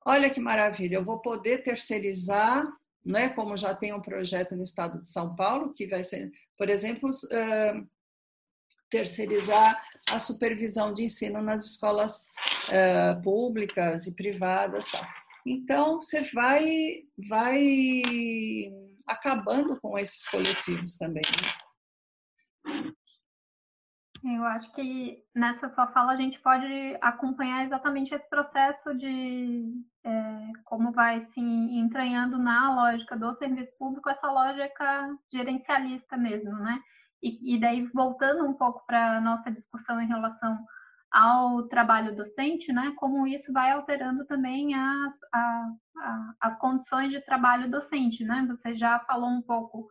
Speaker 2: olha que maravilha, eu vou poder terceirizar, né, como já tem um projeto no estado de São Paulo, que vai ser, por exemplo, terceirizar a supervisão de ensino nas escolas públicas e privadas. Tá? Então, você vai, vai acabando com esses coletivos também. Né?
Speaker 1: Eu acho que nessa sua fala a gente pode acompanhar exatamente esse processo de é, como vai se entranhando na lógica do serviço público essa lógica gerencialista mesmo, né? E, e daí voltando um pouco para nossa discussão em relação ao trabalho docente, né? Como isso vai alterando também as, as condições de trabalho docente, né? Você já falou um pouco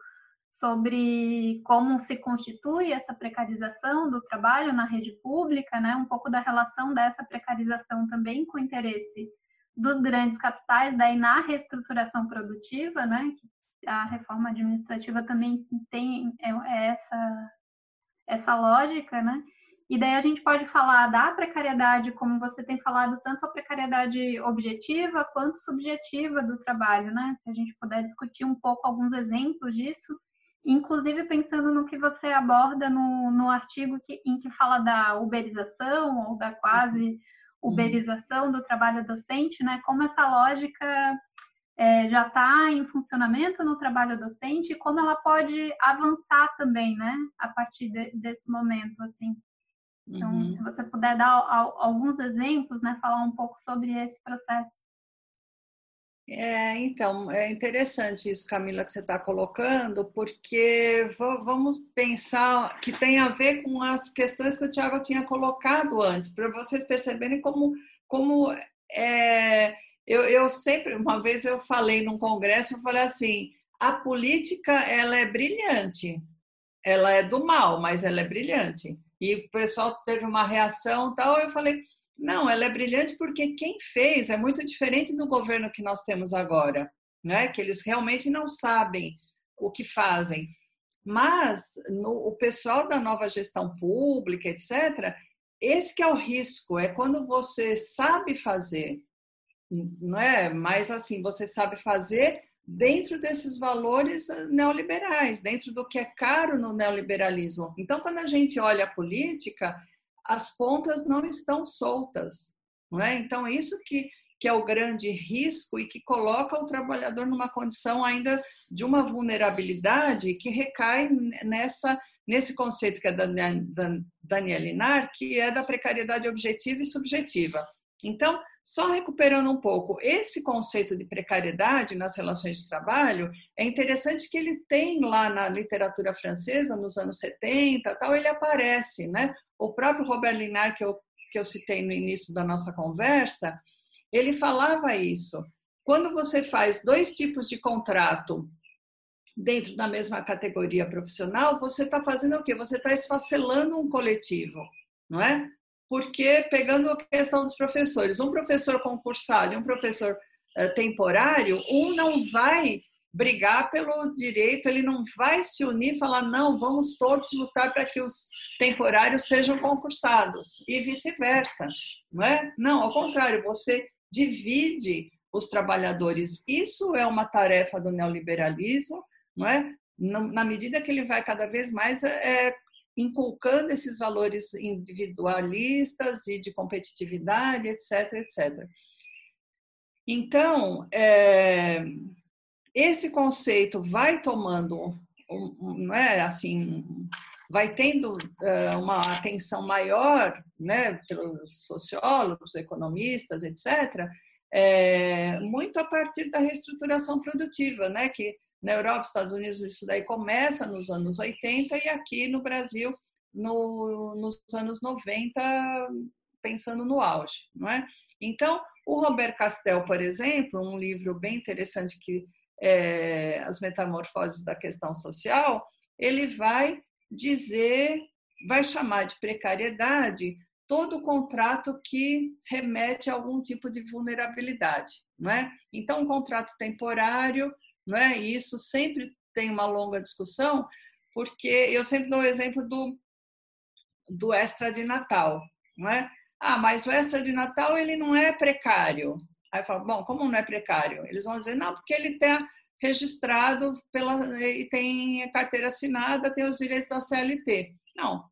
Speaker 1: sobre como se constitui essa precarização do trabalho na rede pública, né? Um pouco da relação dessa precarização também com o interesse dos grandes capitais, daí na reestruturação produtiva, né? a reforma administrativa também tem é, é essa, essa lógica, né? E daí a gente pode falar da precariedade, como você tem falado, tanto a precariedade objetiva quanto subjetiva do trabalho, né? Se a gente puder discutir um pouco alguns exemplos disso, inclusive pensando no que você aborda no, no artigo que, em que fala da uberização ou da quase uberização do trabalho docente, né? Como essa lógica é, já está em funcionamento no trabalho docente e como ela pode avançar também, né? A partir de, desse momento, assim. Então, uhum. se você puder dar alguns exemplos, né, falar um pouco sobre esse processo.
Speaker 2: É, então, é interessante isso, Camila, que você está colocando, porque vamos pensar que tem a ver com as questões que o Tiago tinha colocado antes, para vocês perceberem como, como é, eu, eu sempre, uma vez eu falei num congresso, eu falei assim, a política ela é brilhante, ela é do mal, mas ela é brilhante e o pessoal teve uma reação tal. Eu falei, não, ela é brilhante porque quem fez é muito diferente do governo que nós temos agora, né? Que eles realmente não sabem o que fazem. Mas no, o pessoal da nova gestão pública, etc., esse que é o risco, é quando você sabe fazer, não é? Mas assim, você sabe fazer dentro desses valores eh, neoliberais, dentro do que é caro no neoliberalismo. Então, quando a gente olha a política, as pontas não estão soltas, não é? Então, isso que, que é o grande risco e que coloca o trabalhador numa condição ainda de uma vulnerabilidade que recai nessa nesse conceito que é da Daniel Linar, que é da precariedade objetiva e subjetiva. Então, só recuperando um pouco esse conceito de precariedade nas relações de trabalho, é interessante que ele tem lá na literatura francesa, nos anos 70, tal, ele aparece, né? O próprio Robert Linard, que eu, que eu citei no início da nossa conversa, ele falava isso. Quando você faz dois tipos de contrato dentro da mesma categoria profissional, você está fazendo o quê? Você está esfacelando um coletivo, não é? Porque pegando a questão dos professores, um professor concursado e um professor uh, temporário, um não vai brigar pelo direito, ele não vai se unir e falar, não, vamos todos lutar para que os temporários sejam concursados, e vice-versa, não é? Não, ao contrário, você divide os trabalhadores. Isso é uma tarefa do neoliberalismo, não é? Na medida que ele vai cada vez mais é, inculcando esses valores individualistas e de competitividade, etc, etc. Então, é, esse conceito vai tomando, não é assim, vai tendo uh, uma atenção maior, né, pelos sociólogos, economistas, etc, é, muito a partir da reestruturação produtiva, né, que na Europa, Estados Unidos, isso daí começa nos anos 80 e aqui no Brasil no, nos anos 90, pensando no auge, não é? Então, o Robert Castel, por exemplo, um livro bem interessante que é As Metamorfoses da Questão Social, ele vai dizer, vai chamar de precariedade todo contrato que remete a algum tipo de vulnerabilidade, não é? Então, um contrato temporário não é? E isso sempre tem uma longa discussão, porque eu sempre dou o exemplo do, do extra de Natal, não é? Ah, mas o extra de Natal ele não é precário. Aí eu falo, bom, como não é precário? Eles vão dizer, não, porque ele está registrado pela e tem carteira assinada, tem os direitos da CLT. Não,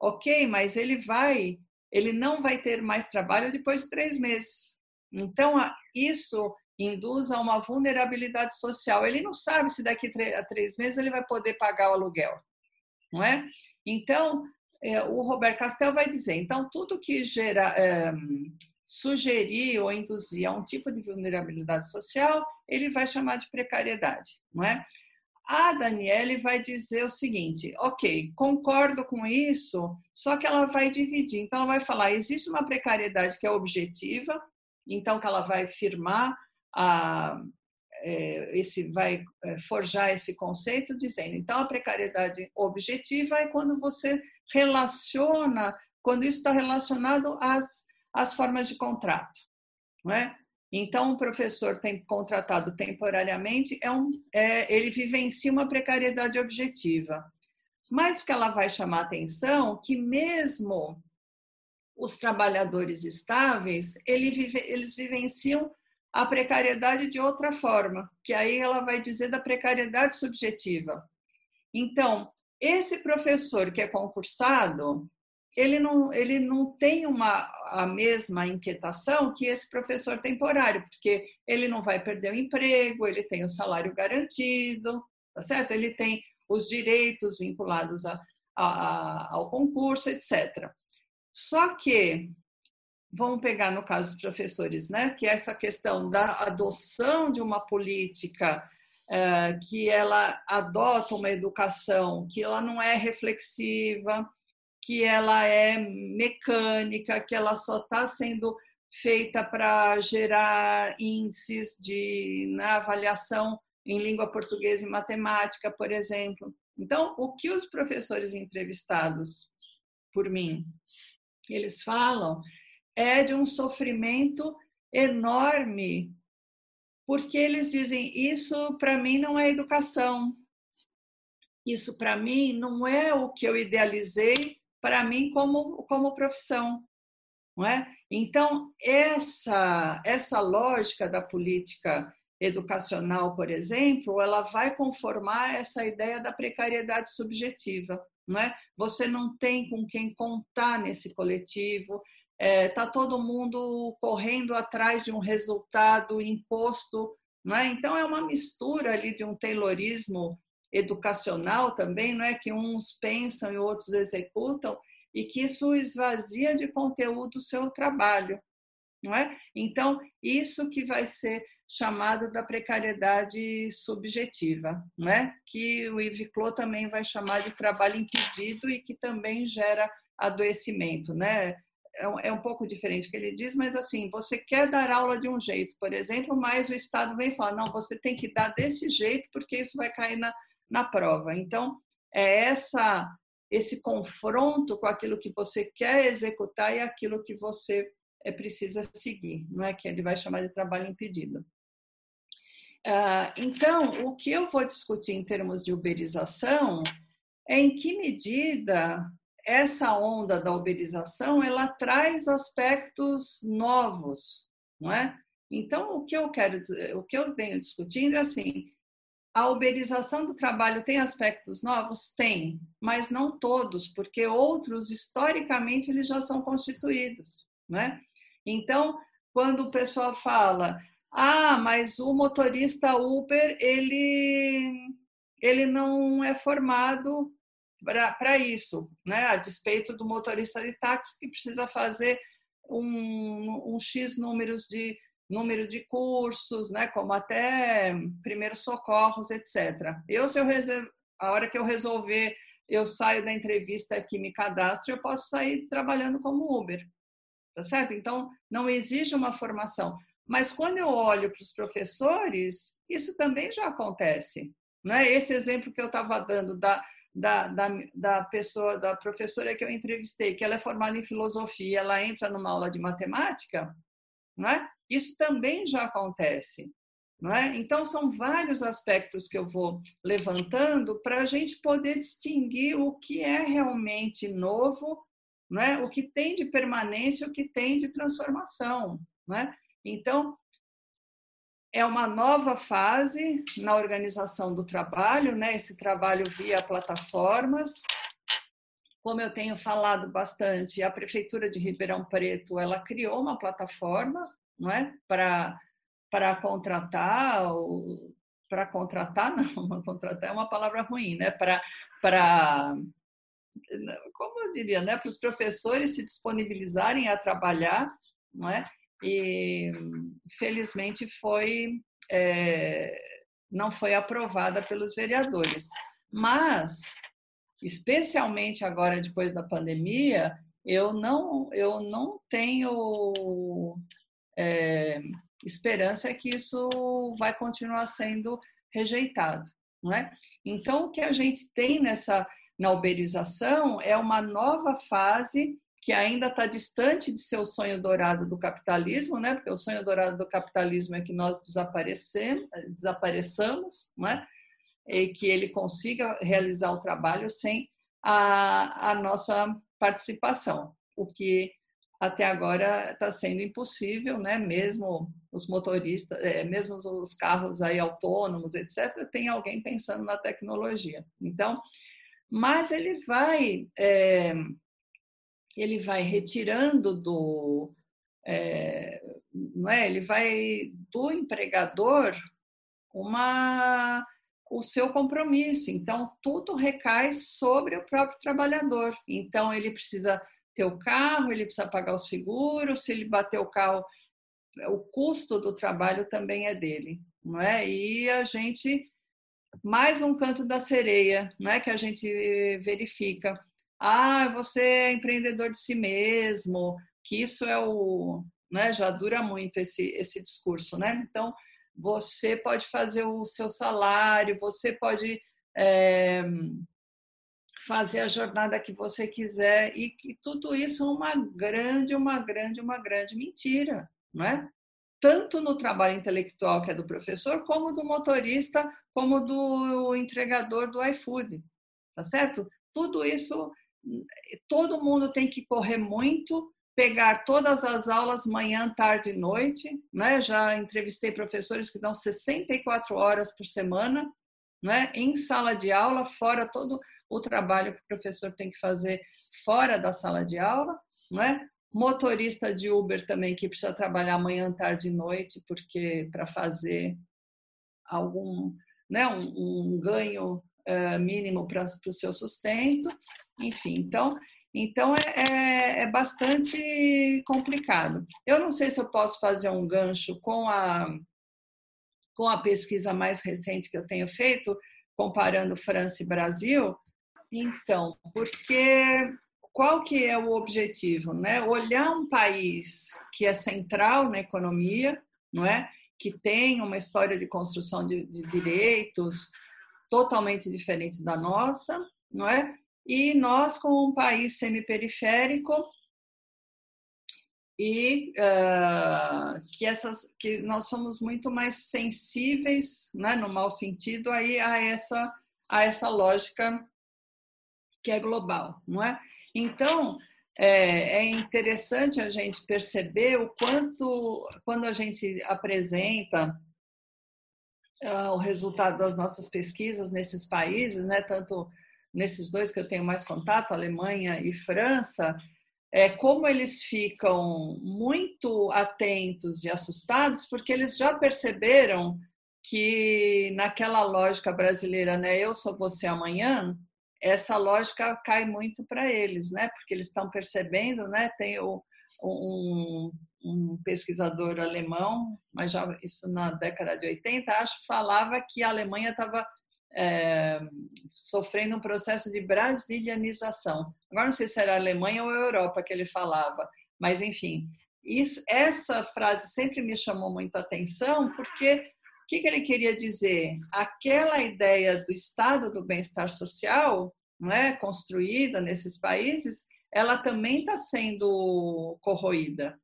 Speaker 2: ok, mas ele vai, ele não vai ter mais trabalho depois de três meses. Então, isso induz a uma vulnerabilidade social. Ele não sabe se daqui a três meses ele vai poder pagar o aluguel, não é? Então, é, o Robert Castel vai dizer, então, tudo que gera, é, sugerir ou induzir a um tipo de vulnerabilidade social, ele vai chamar de precariedade, não é? A Daniele vai dizer o seguinte: ok, concordo com isso, só que ela vai dividir. Então, ela vai falar: existe uma precariedade que é objetiva, então que ela vai firmar a, é, esse vai é, forjar esse conceito dizendo então a precariedade objetiva é quando você relaciona quando isso está relacionado às, às formas de contrato não é Então, o professor tem contratado temporariamente, é um, é, ele vivencia uma precariedade objetiva. Mas o que ela vai chamar atenção que mesmo os trabalhadores estáveis, ele vive, eles vivenciam a precariedade de outra forma, que aí ela vai dizer da precariedade subjetiva. Então, esse professor que é concursado, ele não, ele não tem uma, a mesma inquietação que esse professor temporário, porque ele não vai perder o emprego, ele tem o salário garantido, tá certo? Ele tem os direitos vinculados a, a, ao concurso, etc. Só que, vamos pegar no caso dos professores, né, que é essa questão da adoção de uma política é, que ela adota uma educação que ela não é reflexiva, que ela é mecânica, que ela só está sendo feita para gerar índices de na avaliação em língua portuguesa e matemática, por exemplo. Então, o que os professores entrevistados por mim, eles falam é de um sofrimento enorme, porque eles dizem isso para mim não é educação. Isso para mim não é o que eu idealizei para mim como, como profissão. Não é? Então, essa, essa lógica da política educacional, por exemplo, ela vai conformar essa ideia da precariedade subjetiva. Não é? Você não tem com quem contar nesse coletivo, está é, tá todo mundo correndo atrás de um resultado imposto. Não é? Então, é uma mistura ali de um taylorismo educacional também, não é que uns pensam e outros executam e que isso esvazia de conteúdo o seu trabalho, não é? Então, isso que vai ser chamado da precariedade subjetiva, não é? Que o Yves Clot também vai chamar de trabalho impedido e que também gera adoecimento, né? É, é um pouco diferente o que ele diz, mas assim, você quer dar aula de um jeito, por exemplo, mas o Estado vem falar, não, você tem que dar desse jeito porque isso vai cair na, na prova. Então, é essa esse confronto com aquilo que você quer executar e aquilo que você é, precisa seguir, não é que ele vai chamar de trabalho impedido. Ah, então, o que eu vou discutir em termos de uberização é em que medida essa onda da uberização ela traz aspectos novos, não é? Então, o que eu quero, o que eu venho discutindo é assim, a uberização do trabalho tem aspectos novos? Tem, mas não todos, porque outros, historicamente, eles já são constituídos. Né? Então, quando o pessoal fala, ah, mas o motorista Uber, ele, ele não é formado para isso, né? a despeito do motorista de táxi que precisa fazer um, um X números de número de cursos, né, como até primeiros socorros, etc. Eu, se eu reserv... a hora que eu resolver, eu saio da entrevista aqui, me cadastro, eu posso sair trabalhando como Uber, tá certo? Então, não exige uma formação. Mas quando eu olho para os professores, isso também já acontece. Não é esse exemplo que eu estava dando da, da, da, da pessoa, da professora que eu entrevistei, que ela é formada em filosofia, ela entra numa aula de matemática, não é? Isso também já acontece. Não é? Então, são vários aspectos que eu vou levantando para a gente poder distinguir o que é realmente novo, não é? o que tem de permanência, o que tem de transformação. Não é? Então, é uma nova fase na organização do trabalho, né? esse trabalho via plataformas. Como eu tenho falado bastante, a Prefeitura de Ribeirão Preto ela criou uma plataforma não é? Para para contratar para contratar não, contratar é uma palavra ruim, né? Para para como eu diria, né? Para os professores se disponibilizarem a trabalhar, não é? E felizmente foi é, não foi aprovada pelos vereadores, mas especialmente agora depois da pandemia, eu não eu não tenho é, esperança que isso vai continuar sendo rejeitado, não é? Então, o que a gente tem nessa na uberização é uma nova fase que ainda está distante de ser o sonho dourado do capitalismo, né? Porque o sonho dourado do capitalismo é que nós desaparecemos, desapareçamos, né? E que ele consiga realizar o trabalho sem a, a nossa participação, o que até agora está sendo impossível, né? Mesmo os motoristas, é, mesmo os carros aí autônomos, etc., tem alguém pensando na tecnologia. Então, mas ele vai é, ele vai retirando do é, não é? Ele vai do empregador uma o seu compromisso. Então tudo recai sobre o próprio trabalhador. Então ele precisa ter o carro, ele precisa pagar o seguro. Se ele bater o carro, o custo do trabalho também é dele, não é? E a gente mais um canto da sereia, não é que a gente verifica ah, você é empreendedor de si mesmo, que isso é o, né, já dura muito esse, esse discurso, né? Então, você pode fazer o seu salário, você pode é, fazer a jornada que você quiser, e que tudo isso é uma grande, uma grande, uma grande mentira, não é? Tanto no trabalho intelectual que é do professor, como do motorista, como do entregador do iFood, tá certo? Tudo isso todo mundo tem que correr muito, pegar todas as aulas manhã, tarde e noite, né? Já entrevistei professores que dão 64 horas por semana, né? Em sala de aula, fora todo o trabalho que o professor tem que fazer fora da sala de aula, né? Motorista de Uber também que precisa trabalhar manhã, tarde e noite, porque para fazer algum, né, um, um ganho uh, mínimo para o seu sustento. Enfim, então, então é, é, é, bastante complicado. Eu não sei se eu posso fazer um gancho com a, com a pesquisa mais recente que eu tenho feito, comparando França e Brasil. Então, porque qual que é o objetivo, né? Olhar um país que é central na economia, não é? Que tem uma história de construção de, de direitos totalmente diferente da nossa, não é? E nós, como um país semiperiférico, e uh, que essas que nós somos muito mais sensíveis, né, no mau sentido, aí a essa a essa lógica que é global, não é? Então é, é interessante a gente perceber o quanto quando a gente apresenta uh, o resultado das nossas pesquisas nesses países, né, tanto nesses dois que eu tenho mais contato, Alemanha e França, é como eles ficam muito atentos e assustados, porque eles já perceberam que naquela lógica brasileira, né, eu sou você amanhã, essa lógica cai muito para eles, né, porque eles estão percebendo, né, tem o, um, um pesquisador alemão, mas já isso na década de 80, acho, falava que a Alemanha estava é, sofrendo um processo de brasilianização. Agora não sei se era Alemanha ou Europa que ele falava, mas enfim, isso, essa frase sempre me chamou muito a atenção, porque o que, que ele queria dizer? Aquela ideia do estado do bem-estar social, não é, construída nesses países, ela também está sendo corroída,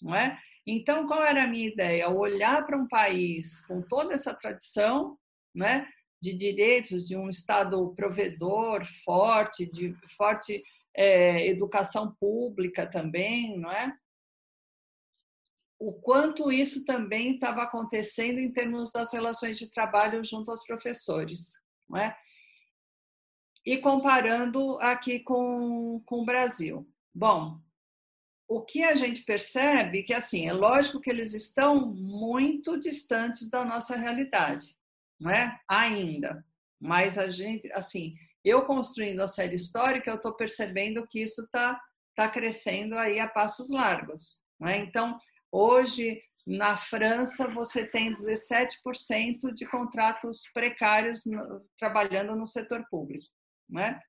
Speaker 2: não é? Então, qual era a minha ideia? Olhar para um país com toda essa tradição, né, de direitos, de um Estado provedor forte, de forte é, educação pública também, não é? O quanto isso também estava acontecendo em termos das relações de trabalho junto aos professores, não é? E comparando aqui com, com o Brasil. Bom, o que a gente percebe que assim é lógico que eles estão muito distantes da nossa realidade não é? Ainda. Mas a gente, assim, eu construindo a série histórica, eu estou percebendo que isso está tá crescendo aí a passos largos. Não é? Então, hoje, na França, você tem 17% de contratos precários trabalhando no setor público. Não é?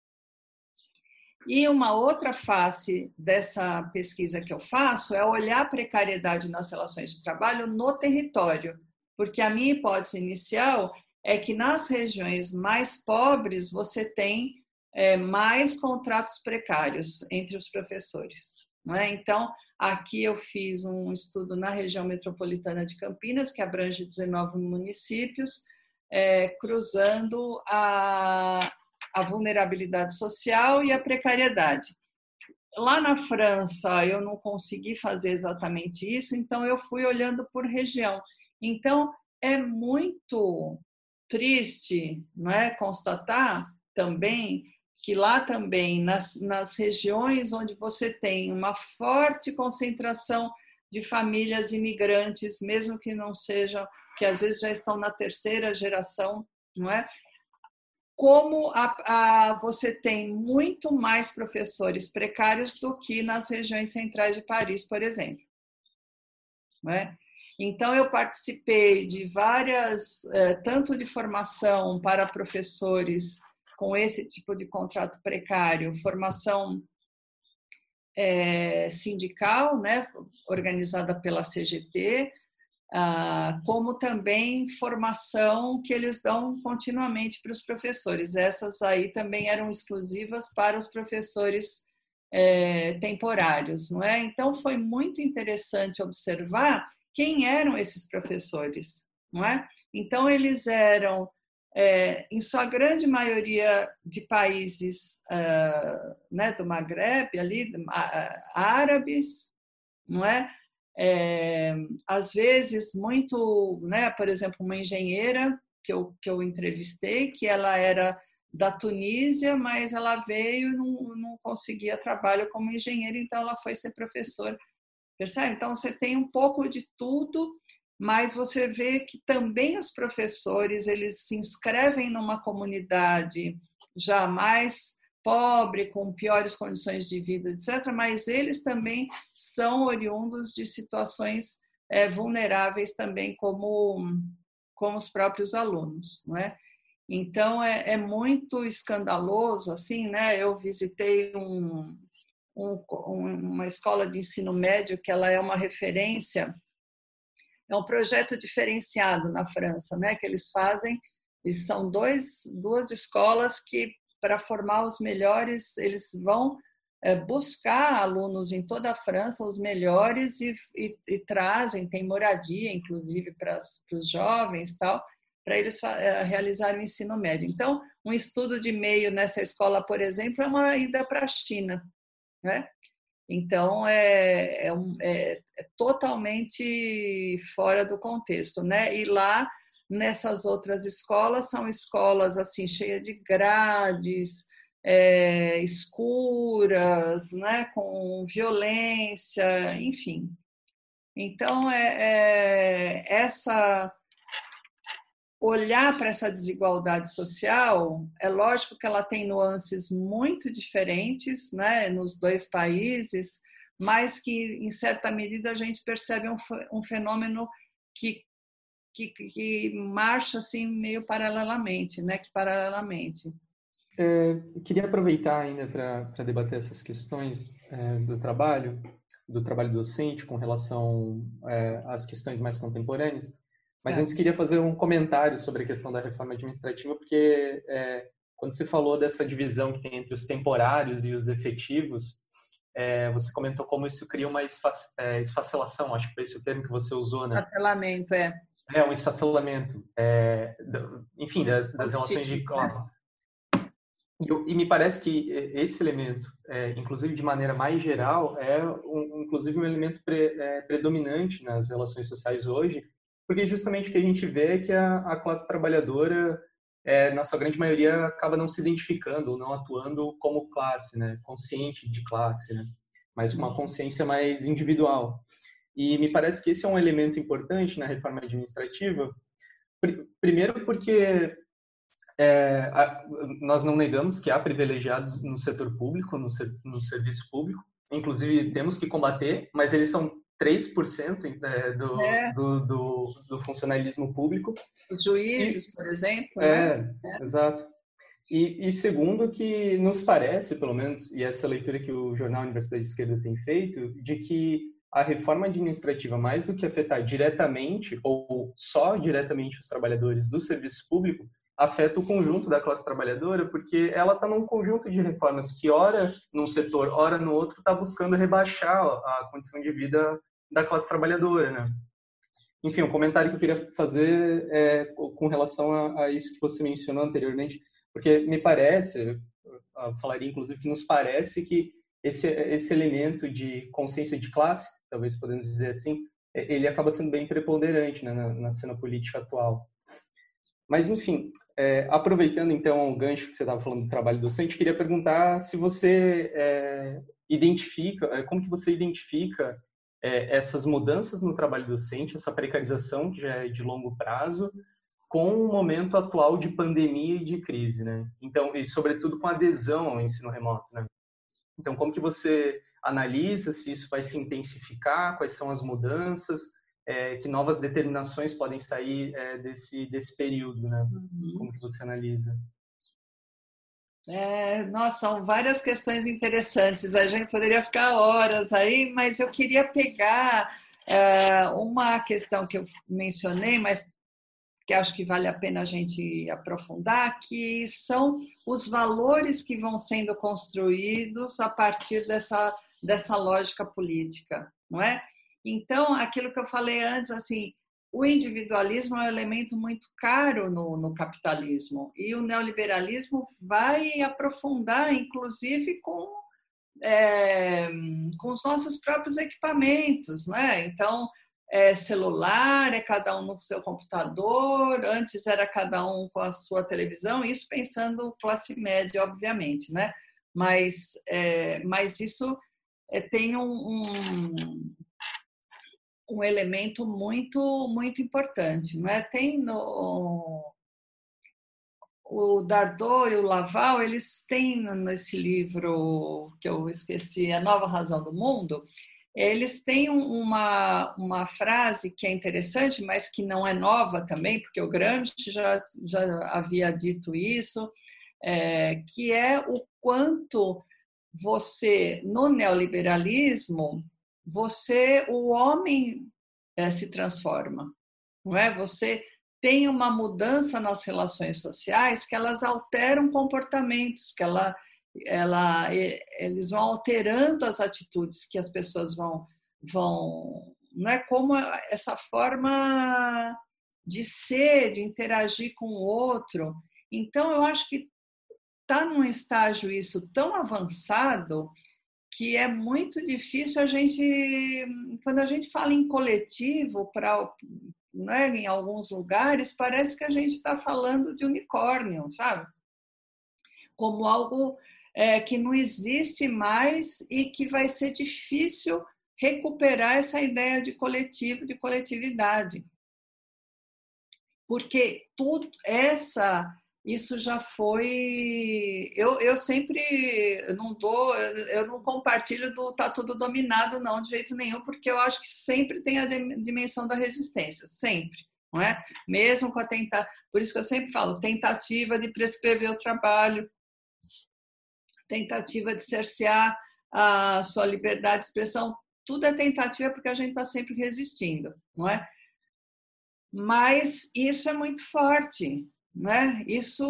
Speaker 2: E uma outra face dessa pesquisa que eu faço é olhar a precariedade nas relações de trabalho no território porque a minha hipótese inicial é que nas regiões mais pobres você tem é, mais contratos precários entre os professores. É? Então, aqui eu fiz um estudo na região metropolitana de Campinas, que abrange 19 municípios, é, cruzando a, a vulnerabilidade social e a precariedade. Lá na França, eu não consegui fazer exatamente isso, então eu fui olhando por região. Então, é muito triste não é, constatar também que lá também, nas, nas regiões onde você tem uma forte concentração de famílias imigrantes, mesmo que não sejam, que às vezes já estão na terceira geração, não é? Como a, a, você tem muito mais professores precários do que nas regiões centrais de Paris, por exemplo. Não é? Então, eu participei de várias, eh, tanto de formação para professores com esse tipo de contrato precário, formação é, sindical, né, organizada pela CGT, ah, como também formação que eles dão continuamente para os professores. Essas aí também eram exclusivas para os professores é, temporários, não é? Então foi muito interessante observar quem eram esses professores, não é? Então eles eram é, em sua grande maioria de países uh, né, do Maghreb, ali, árabes, não é? é? Às vezes, muito, né, por exemplo, uma engenheira que eu, que eu entrevistei, que ela era da Tunísia, mas ela veio e não, não conseguia trabalho como engenheira, então ela foi ser professora. Percebe? Então, você tem um pouco de tudo mas você vê que também os professores eles se inscrevem numa comunidade já mais pobre, com piores condições de vida, etc., mas eles também são oriundos de situações é, vulneráveis também, como, como os próprios alunos, não é? Então, é, é muito escandaloso, assim, né? Eu visitei um, um, uma escola de ensino médio que ela é uma referência é um projeto diferenciado na França, né? Que eles fazem, e são dois, duas escolas que para formar os melhores eles vão é, buscar alunos em toda a França os melhores e, e, e trazem tem moradia inclusive para os jovens tal para eles é, realizarem o ensino médio. Então, um estudo de meio nessa escola, por exemplo, é uma ida para a China, né? Então, é, é, é, é, totalmente fora do contexto, né? E lá, nessas outras escolas, são escolas, assim, cheias de grades, é, escuras, né? Com violência, enfim. Então, é, é essa olhar para essa desigualdade social, é lógico que ela tem nuances muito diferentes né, nos dois países, mas que, em certa medida, a gente percebe um, fenômeno que, que, que marcha assim meio paralelamente, né, que paralelamente.
Speaker 3: É, queria aproveitar ainda para debater essas questões é, do trabalho, do trabalho docente com relação é, às questões mais contemporâneas. Mas é. antes queria fazer um comentário sobre a questão da reforma administrativa, porque é, quando você falou dessa divisão que tem entre os temporários e os efetivos, é, você comentou como isso cria uma é, esfacelação, acho que foi esse o termo que você usou, né?
Speaker 2: Esfacelamento, é.
Speaker 3: É, um esfacelamento, é, enfim, das, das relações de. E, e, me parece que esse elemento, é, inclusive de maneira mais geral, é um, inclusive um elemento pre, é, predominante nas relações sociais hoje, porque justamente o que a gente vê é que a, a classe trabalhadora, é, na sua grande maioria, acaba não se identificando ou não atuando como classe, né? consciente de classe, né? mas com uma uhum. consciência mais individual. E me parece que esse é um elemento importante na reforma administrativa, primeiro porque é, nós não negamos que há privilegiados no setor público, no, no serviço público, inclusive temos que combater, mas eles são 3% é, do, é. Do, do, do, funcionalismo público.
Speaker 2: Os juízes, e, por exemplo.
Speaker 3: É, né? é. exato. E, e, segundo que nos parece, pelo menos, e essa leitura que o jornal Universidade de Esquerda tem feito, de que a reforma administrativa, mais do que afetar diretamente ou só diretamente os trabalhadores do serviço público, afeta o conjunto da classe trabalhadora, porque ela está num conjunto de reformas que, ora num setor, ora no outro, está buscando rebaixar a condição de vida da classe trabalhadora, né? Enfim, o um comentário que eu queria fazer é com relação a, a isso que você mencionou anteriormente, porque me parece, falaria inclusive que nos parece que esse, esse elemento de consciência de classe, talvez podemos dizer assim, é, ele acaba sendo bem preponderante né, na, na, cena política atual. Mas, enfim, é, aproveitando então o gancho que você estava falando do trabalho docente, queria perguntar se você é, identifica, é, como que você identifica é, essas mudanças no trabalho docente, essa precarização que já é de longo prazo, com o momento atual de pandemia e de crise, né? Então, e sobretudo com adesão ao ensino remoto, né? Então, como que você analisa se isso vai se intensificar, quais são as mudanças, é, que novas determinações podem sair é, desse, desse período, né? Uhum. Como que você analisa?
Speaker 2: É, nossa, são várias questões interessantes. A gente poderia ficar horas aí, mas eu queria pegar é, uma questão que eu mencionei, mas que acho que vale a pena a gente aprofundar, que são os valores que vão sendo construídos a partir dessa, dessa lógica política, não é? Então, aquilo que eu falei antes, assim, o individualismo é um elemento muito caro no, no capitalismo e o neoliberalismo vai aprofundar, inclusive, com, é, com os nossos próprios equipamentos, né? Então, é celular, é cada um no seu computador, antes era cada um com a sua televisão, isso pensando classe média, obviamente, né? Mas, é, mas isso é, tem um, um, um, elemento muito, muito importante, não é? Tem no, o Dardot e o Laval, eles têm nesse livro que eu esqueci, A Nova Razão do Mundo, eles têm uma, uma frase que é interessante, mas que não é nova também, porque o Gramsci já, já havia dito isso, é, que é o quanto você, no neoliberalismo, você, o homem é, se transforma, não é? Você tem uma mudança nas relações sociais que elas alteram comportamentos, que ela ela, eles vão alterando as atitudes que as pessoas vão, vão não é como essa forma de ser, de interagir com o outro. Então, eu acho que está num estágio isso tão avançado que é muito difícil a gente, quando a gente fala em coletivo, para né, em alguns lugares, parece que a gente está falando de unicórnio, sabe? Como algo é, que não existe mais e que vai ser difícil recuperar essa ideia de coletivo, de coletividade. Porque tudo essa isso já foi eu, eu sempre não dou eu não compartilho do tá tudo dominado não de jeito nenhum porque eu acho que sempre tem a dimensão da resistência sempre não é mesmo com a tentativa por isso que eu sempre falo tentativa de prescrever o trabalho tentativa de cercear a sua liberdade de expressão, tudo é tentativa porque a gente está sempre resistindo, não é? Mas isso é muito forte, né? Isso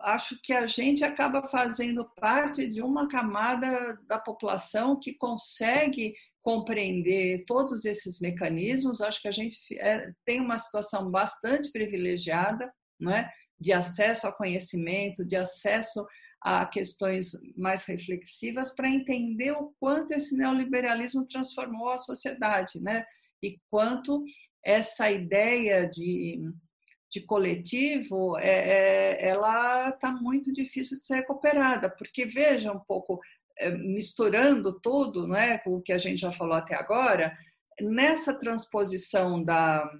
Speaker 2: acho que a gente acaba fazendo parte de uma camada da população que consegue compreender todos esses mecanismos. Acho que a gente é, tem uma situação bastante privilegiada, não é? de acesso a conhecimento, de acesso a questões mais reflexivas para entender o quanto esse neoliberalismo transformou a sociedade, né? E quanto essa ideia de, de coletivo, é, é, ela está muito difícil de ser recuperada, porque veja um pouco, é, misturando tudo, não é, o que a gente já falou até agora, nessa transposição da,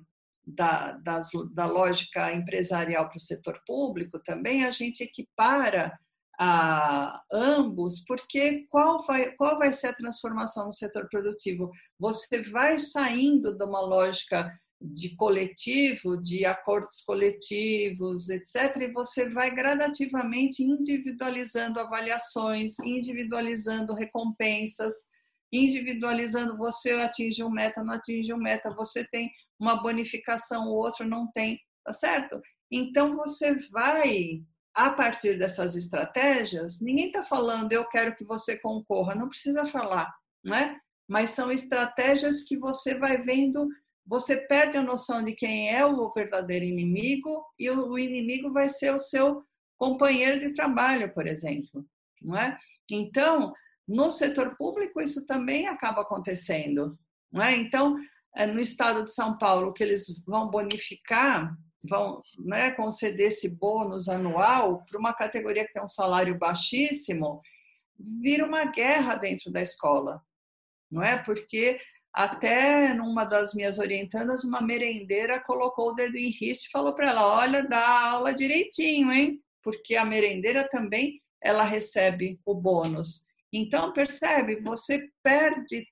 Speaker 2: da, das, da lógica empresarial para o setor público também, a gente equipara a ambos, porque qual vai, qual vai ser a transformação no setor produtivo? Você vai saindo de uma lógica de coletivo, de acordos coletivos, etc., e você vai gradativamente individualizando avaliações, individualizando recompensas, individualizando você atinge um meta, não atinge um meta, você tem uma bonificação, o outro não tem, tá certo? Então você vai a partir dessas estratégias, ninguém está falando eu quero que você concorra, não precisa falar, né? Mas são estratégias que você vai vendo, você perde a noção de quem é o verdadeiro inimigo e o inimigo vai ser o seu companheiro de trabalho, por exemplo, não é? Então, no setor público isso também acaba acontecendo, não é? Então, eh, no estado de São Paulo, que eles vão bonificar vão né, conceder esse bônus anual para uma categoria que tem um salário baixíssimo, vira uma guerra dentro da escola, não é? Porque até numa das minhas orientandas, uma merendeira colocou o dedo em riste e falou para ela: olha, dá aula direitinho, hein? Porque a merendeira também ela recebe o bônus. Então, percebe, você perde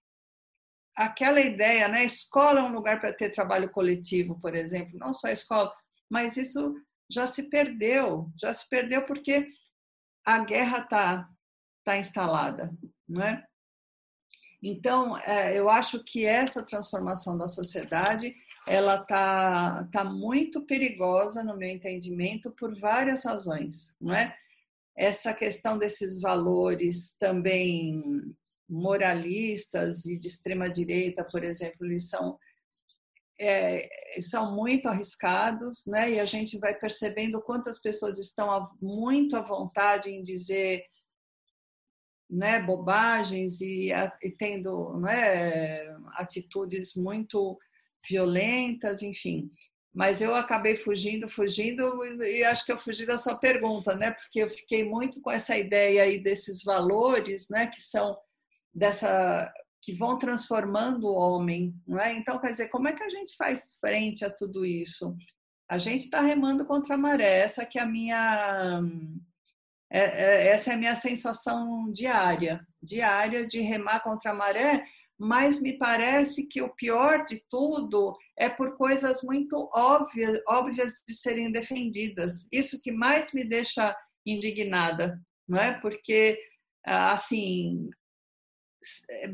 Speaker 2: aquela ideia, né? Escola é um lugar para ter trabalho coletivo, por exemplo, não só a escola, mas isso já se perdeu, já se perdeu porque a guerra está tá instalada, não é? Então, é, eu acho que essa transformação da sociedade ela tá, tá muito perigosa no meu entendimento por várias razões, não é? Essa questão desses valores também moralistas e de extrema direita, por exemplo, eles são é, são muito arriscados, né? E a gente vai percebendo quantas pessoas estão muito à vontade em dizer né, bobagens e, e tendo né, atitudes muito violentas, enfim. Mas eu acabei fugindo, fugindo, e acho que eu fugi da sua pergunta, né? Porque eu fiquei muito com essa ideia aí desses valores, né? Que são dessa que vão transformando o homem, não é? Então, quer dizer, como é que a gente faz frente a tudo isso? A gente está remando contra a maré. Essa que é a minha, é, é, essa é a minha sensação diária, diária de remar contra a maré. Mas me parece que o pior de tudo é por coisas muito óbvias, óbvias de serem defendidas. Isso que mais me deixa indignada, não é? Porque assim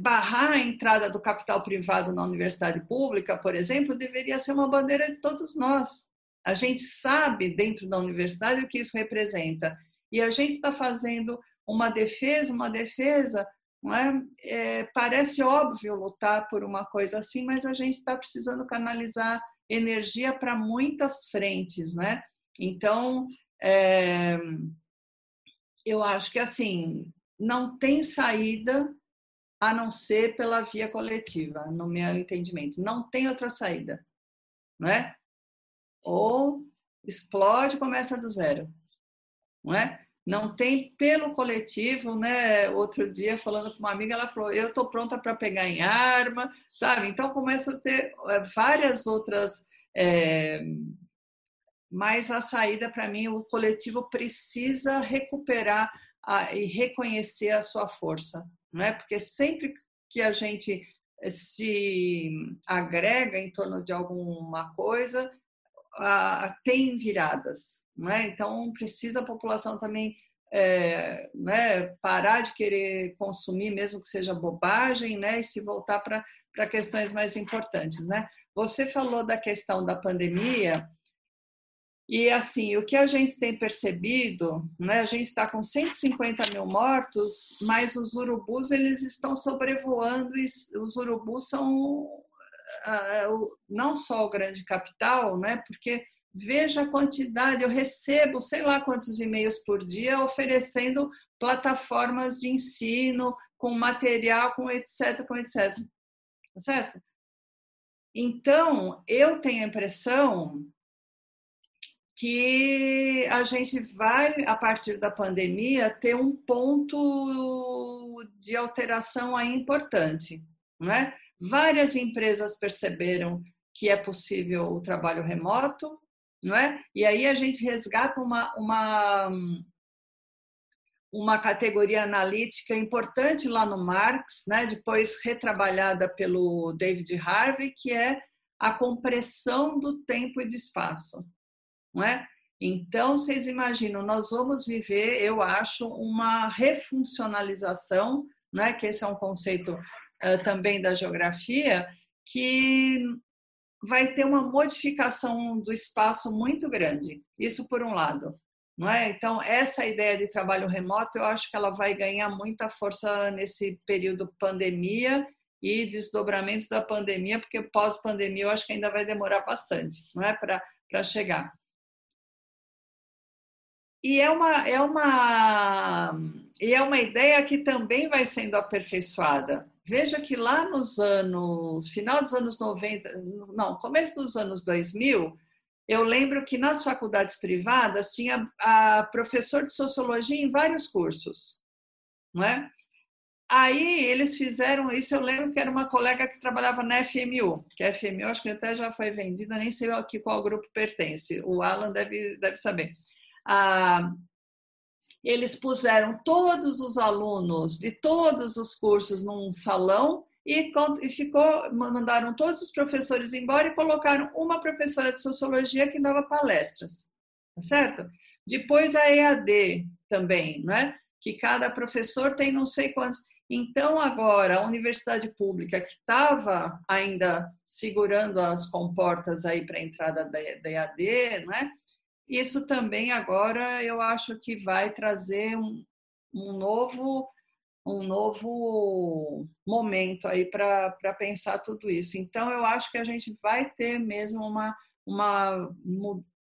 Speaker 2: barrar a entrada do capital privado na universidade pública, por exemplo, deveria ser uma bandeira de todos nós. A gente sabe dentro da universidade o que isso representa e a gente está fazendo uma defesa, uma defesa. Não é? é? parece óbvio lutar por uma coisa assim, mas a gente está precisando canalizar energia para muitas frentes, né? Então, é, eu acho que assim não tem saída a não ser pela via coletiva, no meu entendimento. Não tem outra saída, não é? Ou explode, começa do zero, não é? Não tem pelo coletivo, né? Outro dia falando com uma amiga, ela falou: eu estou pronta para pegar em arma, sabe? Então começa a ter eh, várias outras. É... Mas a saída para mim, o coletivo precisa recuperar a, e reconhecer a sua força, não é? Porque sempre que a gente eh, se agrega em torno de alguma coisa, tem viradas, não é? Então precisa a população também é, né, parar de querer consumir, mesmo que seja bobagem, né, e se voltar para questões mais importantes, né? Você falou da questão da pandemia e assim, o que a gente tem percebido, né, a gente está com 150 mil mortos, mas os urubus eles estão sobrevoando e os urubus são não só o grande capital, né, porque veja a quantidade, eu recebo sei lá quantos e-mails por dia oferecendo plataformas de ensino com material, com etc, com etc. Tá certo? Então, eu tenho a impressão que a gente vai, a partir da pandemia, ter um ponto de alteração aí importante. Não é? Várias empresas perceberam que é possível o trabalho remoto, não é? E aí a gente resgata uma, uma, uma categoria analítica importante lá no Marx, né? depois retrabalhada pelo David Harvey, que é a compressão do tempo e do espaço não é? Então, vocês imaginam, nós vamos viver, eu acho, uma refuncionalização, né, que esse é um conceito também da geografia, que vai ter uma modificação do espaço muito grande. Isso por um lado. Não é? Então, essa ideia de trabalho remoto, eu acho que ela vai ganhar muita força nesse período pandemia e desdobramentos da pandemia, porque pós-pandemia eu acho que ainda vai demorar bastante, não é, para chegar. E é uma, é, uma, e é uma ideia que também vai sendo aperfeiçoada. Veja que lá nos anos, final dos anos 90, não, começo dos anos 2000, eu lembro que nas faculdades privadas tinha a professor de sociologia em vários cursos, não é? Aí eles fizeram isso, eu lembro que era uma colega que trabalhava na FMU, que a FMU acho que até já foi vendida, nem sei aqui qual grupo pertence, o Alan deve, deve saber. Ah, eles puseram todos os alunos de todos os cursos num salão e, ficou, mandaram todos os professores embora e colocaram uma professora de sociologia que dava palestras, tá certo? Depois a EAD também, né? Que cada professor tem não sei quantos. Então, agora, a universidade pública, que estava ainda segurando as comportas aí para a entrada da EAD, né? Isso também agora eu acho que vai trazer um, um novo um novo momento aí para pensar tudo isso. Então, eu acho que a gente vai ter mesmo uma, uma,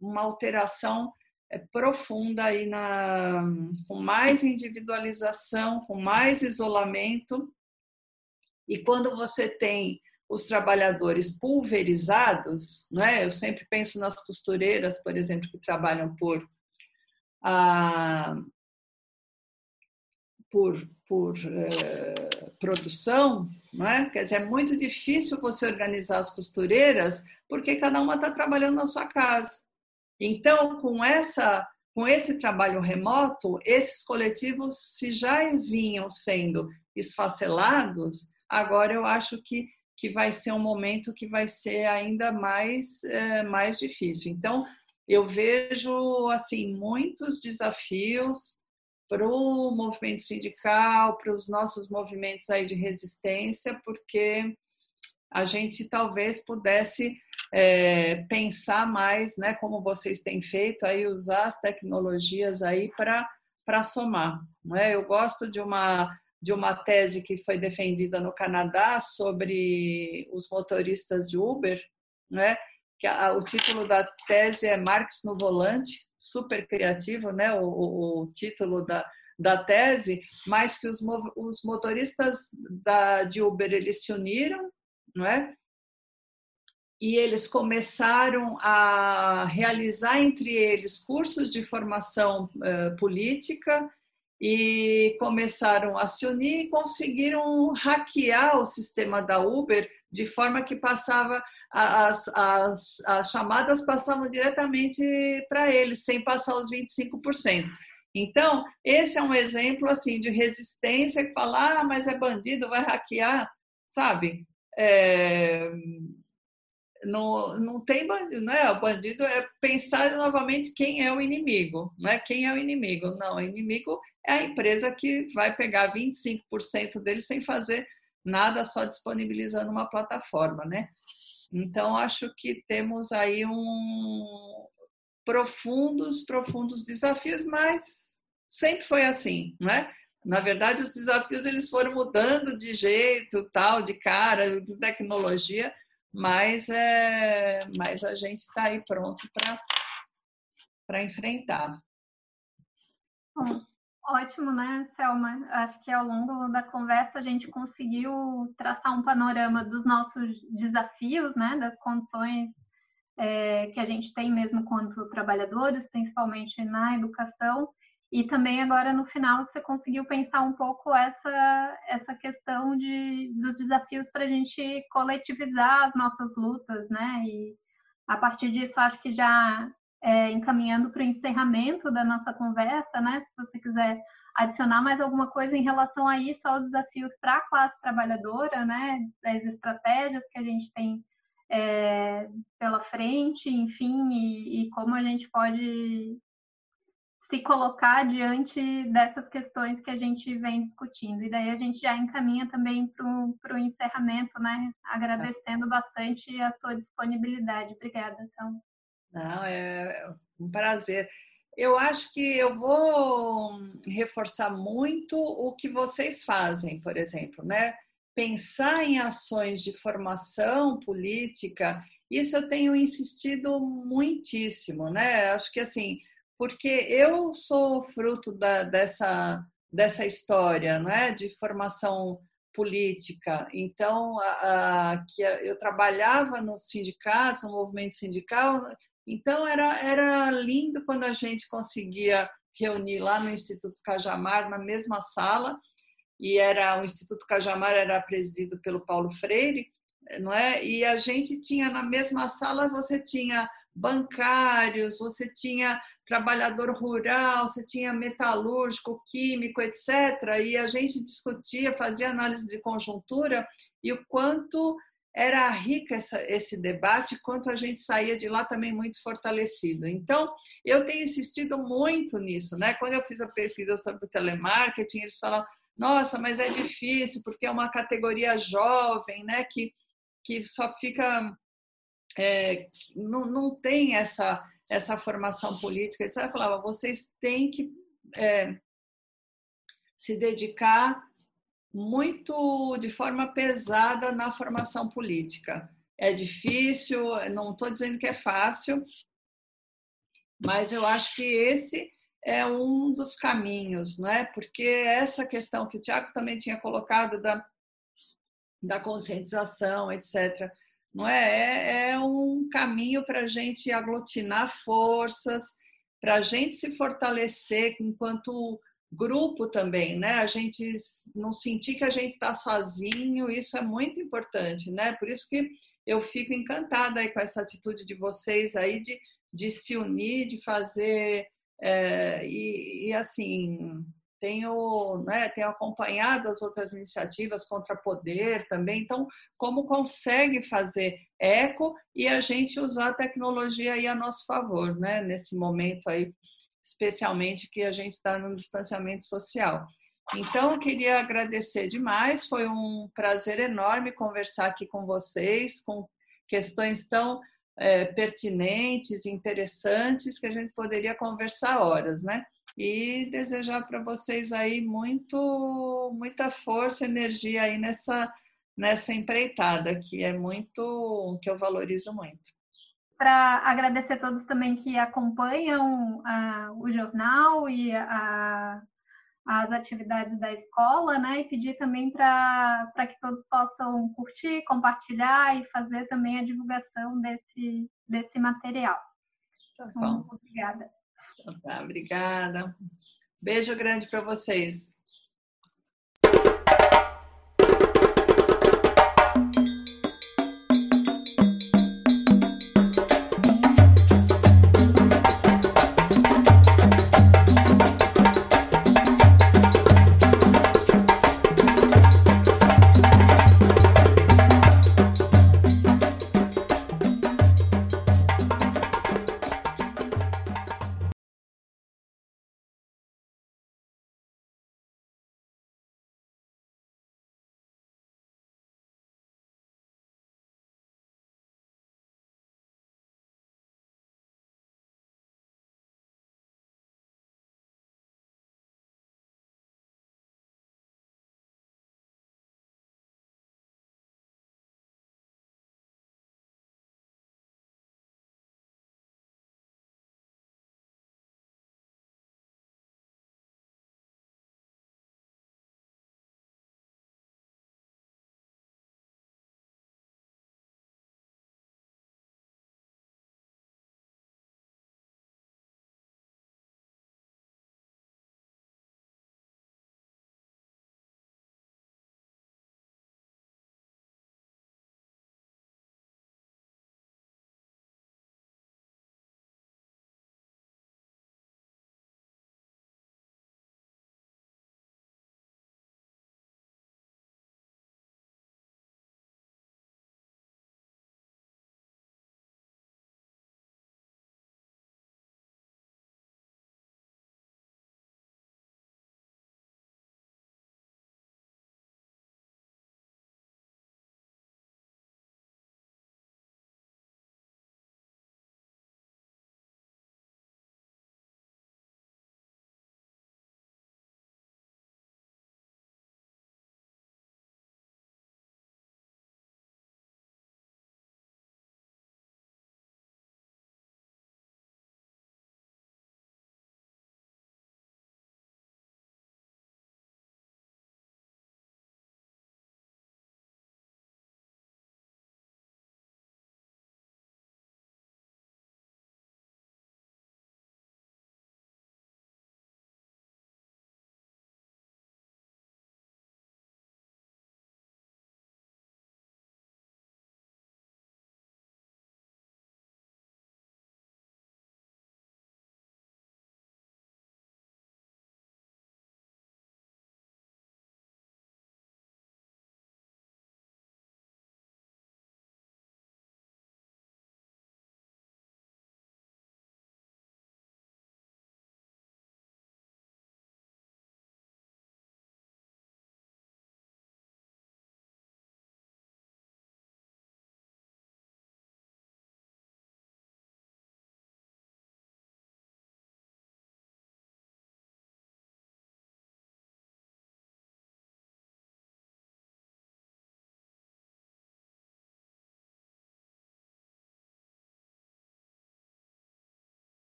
Speaker 2: uma alteração é, profunda aí na, com mais individualização, com mais isolamento. E quando você tem os trabalhadores pulverizados, né? eu sempre penso nas costureiras, por exemplo, que trabalham por, ah, por, por eh, produção, né? quer dizer, é muito difícil você organizar as costureiras porque cada uma está trabalhando na sua casa. Então, com essa com esse trabalho remoto, esses coletivos, se já vinham sendo esfacelados, agora eu acho que, que vai ser um momento que vai ser ainda mais, é, mais difícil. Então, eu vejo assim muitos desafios para o movimento sindical, para os nossos movimentos aí de resistência, porque a gente talvez pudesse é, pensar mais, né, como vocês têm feito, aí usar as tecnologias aí para para somar. Né? Eu gosto de uma de uma tese que foi defendida no Canadá sobre os motoristas de Uber, né? Que a, o título da tese é Marx no volante, super criativo, né? O, o, o título da, da tese, mas que os, os motoristas da, de Uber eles se uniram, não é? e eles começaram a realizar entre eles cursos de formação uh, política e começaram a se unir e conseguiram hackear o sistema da Uber de forma que passava as, as, as chamadas passavam diretamente para eles sem passar os 25%. Então, esse é um exemplo assim de resistência que fala, ah, mas é bandido, vai hackear, sabe? É, não, não tem bandido, né? O bandido é pensar novamente quem é o inimigo, não é quem é o inimigo. Não, o inimigo é a empresa que vai pegar 25% dele sem fazer nada, só disponibilizando uma plataforma, né? Então, acho que temos aí um profundos, profundos desafios, mas sempre foi assim, não é? Na verdade, os desafios eles foram mudando de jeito, tal, de cara, de tecnologia, mas, é, mas a gente está aí pronto para enfrentar.
Speaker 1: Bom, ótimo, né, Selma? Acho que ao longo da conversa a gente conseguiu traçar um panorama dos nossos desafios, né, das condições é, que a gente tem mesmo quanto trabalhadores, principalmente na educação, e também agora no final você conseguiu pensar um pouco essa, essa questão de, dos desafios para a gente coletivizar as nossas lutas, né? E a partir disso acho que já é, encaminhando para o encerramento da nossa conversa, né? Se você quiser adicionar mais alguma coisa em relação a isso, aos desafios para a classe trabalhadora, né? Das estratégias que a gente tem é, pela frente, enfim, e, e como a gente pode se colocar diante dessas questões que a gente vem discutindo. E daí a gente já encaminha também para o encerramento, né? Agradecendo bastante a sua disponibilidade. Obrigada, então.
Speaker 2: Não, é um prazer. Eu acho que eu vou reforçar muito o que vocês fazem, por exemplo, né? Pensar em ações de formação política, isso eu tenho insistido muitíssimo, né? Acho que assim, porque eu sou fruto da, dessa, dessa história né, de formação política. Então, a, a, que eu trabalhava nos sindicatos, no movimento sindical, então era, era lindo quando a gente conseguia reunir lá no Instituto Cajamar, na mesma sala, e era o Instituto Cajamar era presidido pelo Paulo Freire, não é? E a gente tinha na mesma sala, você tinha bancários, você tinha trabalhador rural, você tinha metalúrgico, químico, etc. E a gente discutia, fazia análise de conjuntura e o quanto era rica essa, esse debate, quanto a gente saía de lá também muito fortalecido. Então, eu tenho insistido muito nisso, né? Quando eu fiz a pesquisa sobre o telemarketing, eles falavam, nossa, mas é difícil porque é uma categoria jovem, né? Que, que só fica, é, não, não tem essa essa formação política, etc. Eu falava, vocês têm que é, se dedicar muito de forma pesada na formação política. É difícil, não estou dizendo que é fácil, mas eu acho que esse é um dos caminhos, não é? Porque essa questão que o Tiago também tinha colocado da, da conscientização, etc não é? É, é um caminho para a gente aglutinar forças, para a gente se fortalecer enquanto grupo também, né? A gente não sentir que a gente está sozinho, isso é muito importante, né? Por isso que eu fico encantada aí com essa atitude de vocês aí de, de se unir, de fazer é, e, e assim tenho, né, tenho acompanhado as outras iniciativas contra poder também. Então, como consegue fazer eco e a gente usar a tecnologia aí a nosso favor, né, nesse momento aí, especialmente que a gente está no distanciamento social. Então, eu queria agradecer demais, foi um prazer enorme conversar aqui com vocês, com questões tão é, pertinentes, interessantes, que a gente poderia conversar horas, né? e desejar para vocês aí muito muita força, energia aí nessa nessa empreitada que é muito que eu valorizo muito.
Speaker 1: Para agradecer a todos também que acompanham uh, o jornal e a, as atividades da escola, né? E pedir também para que todos possam curtir, compartilhar e fazer também a divulgação desse, desse material.
Speaker 2: Tá bom. Muito obrigada. Então tá, obrigada. Beijo grande para vocês.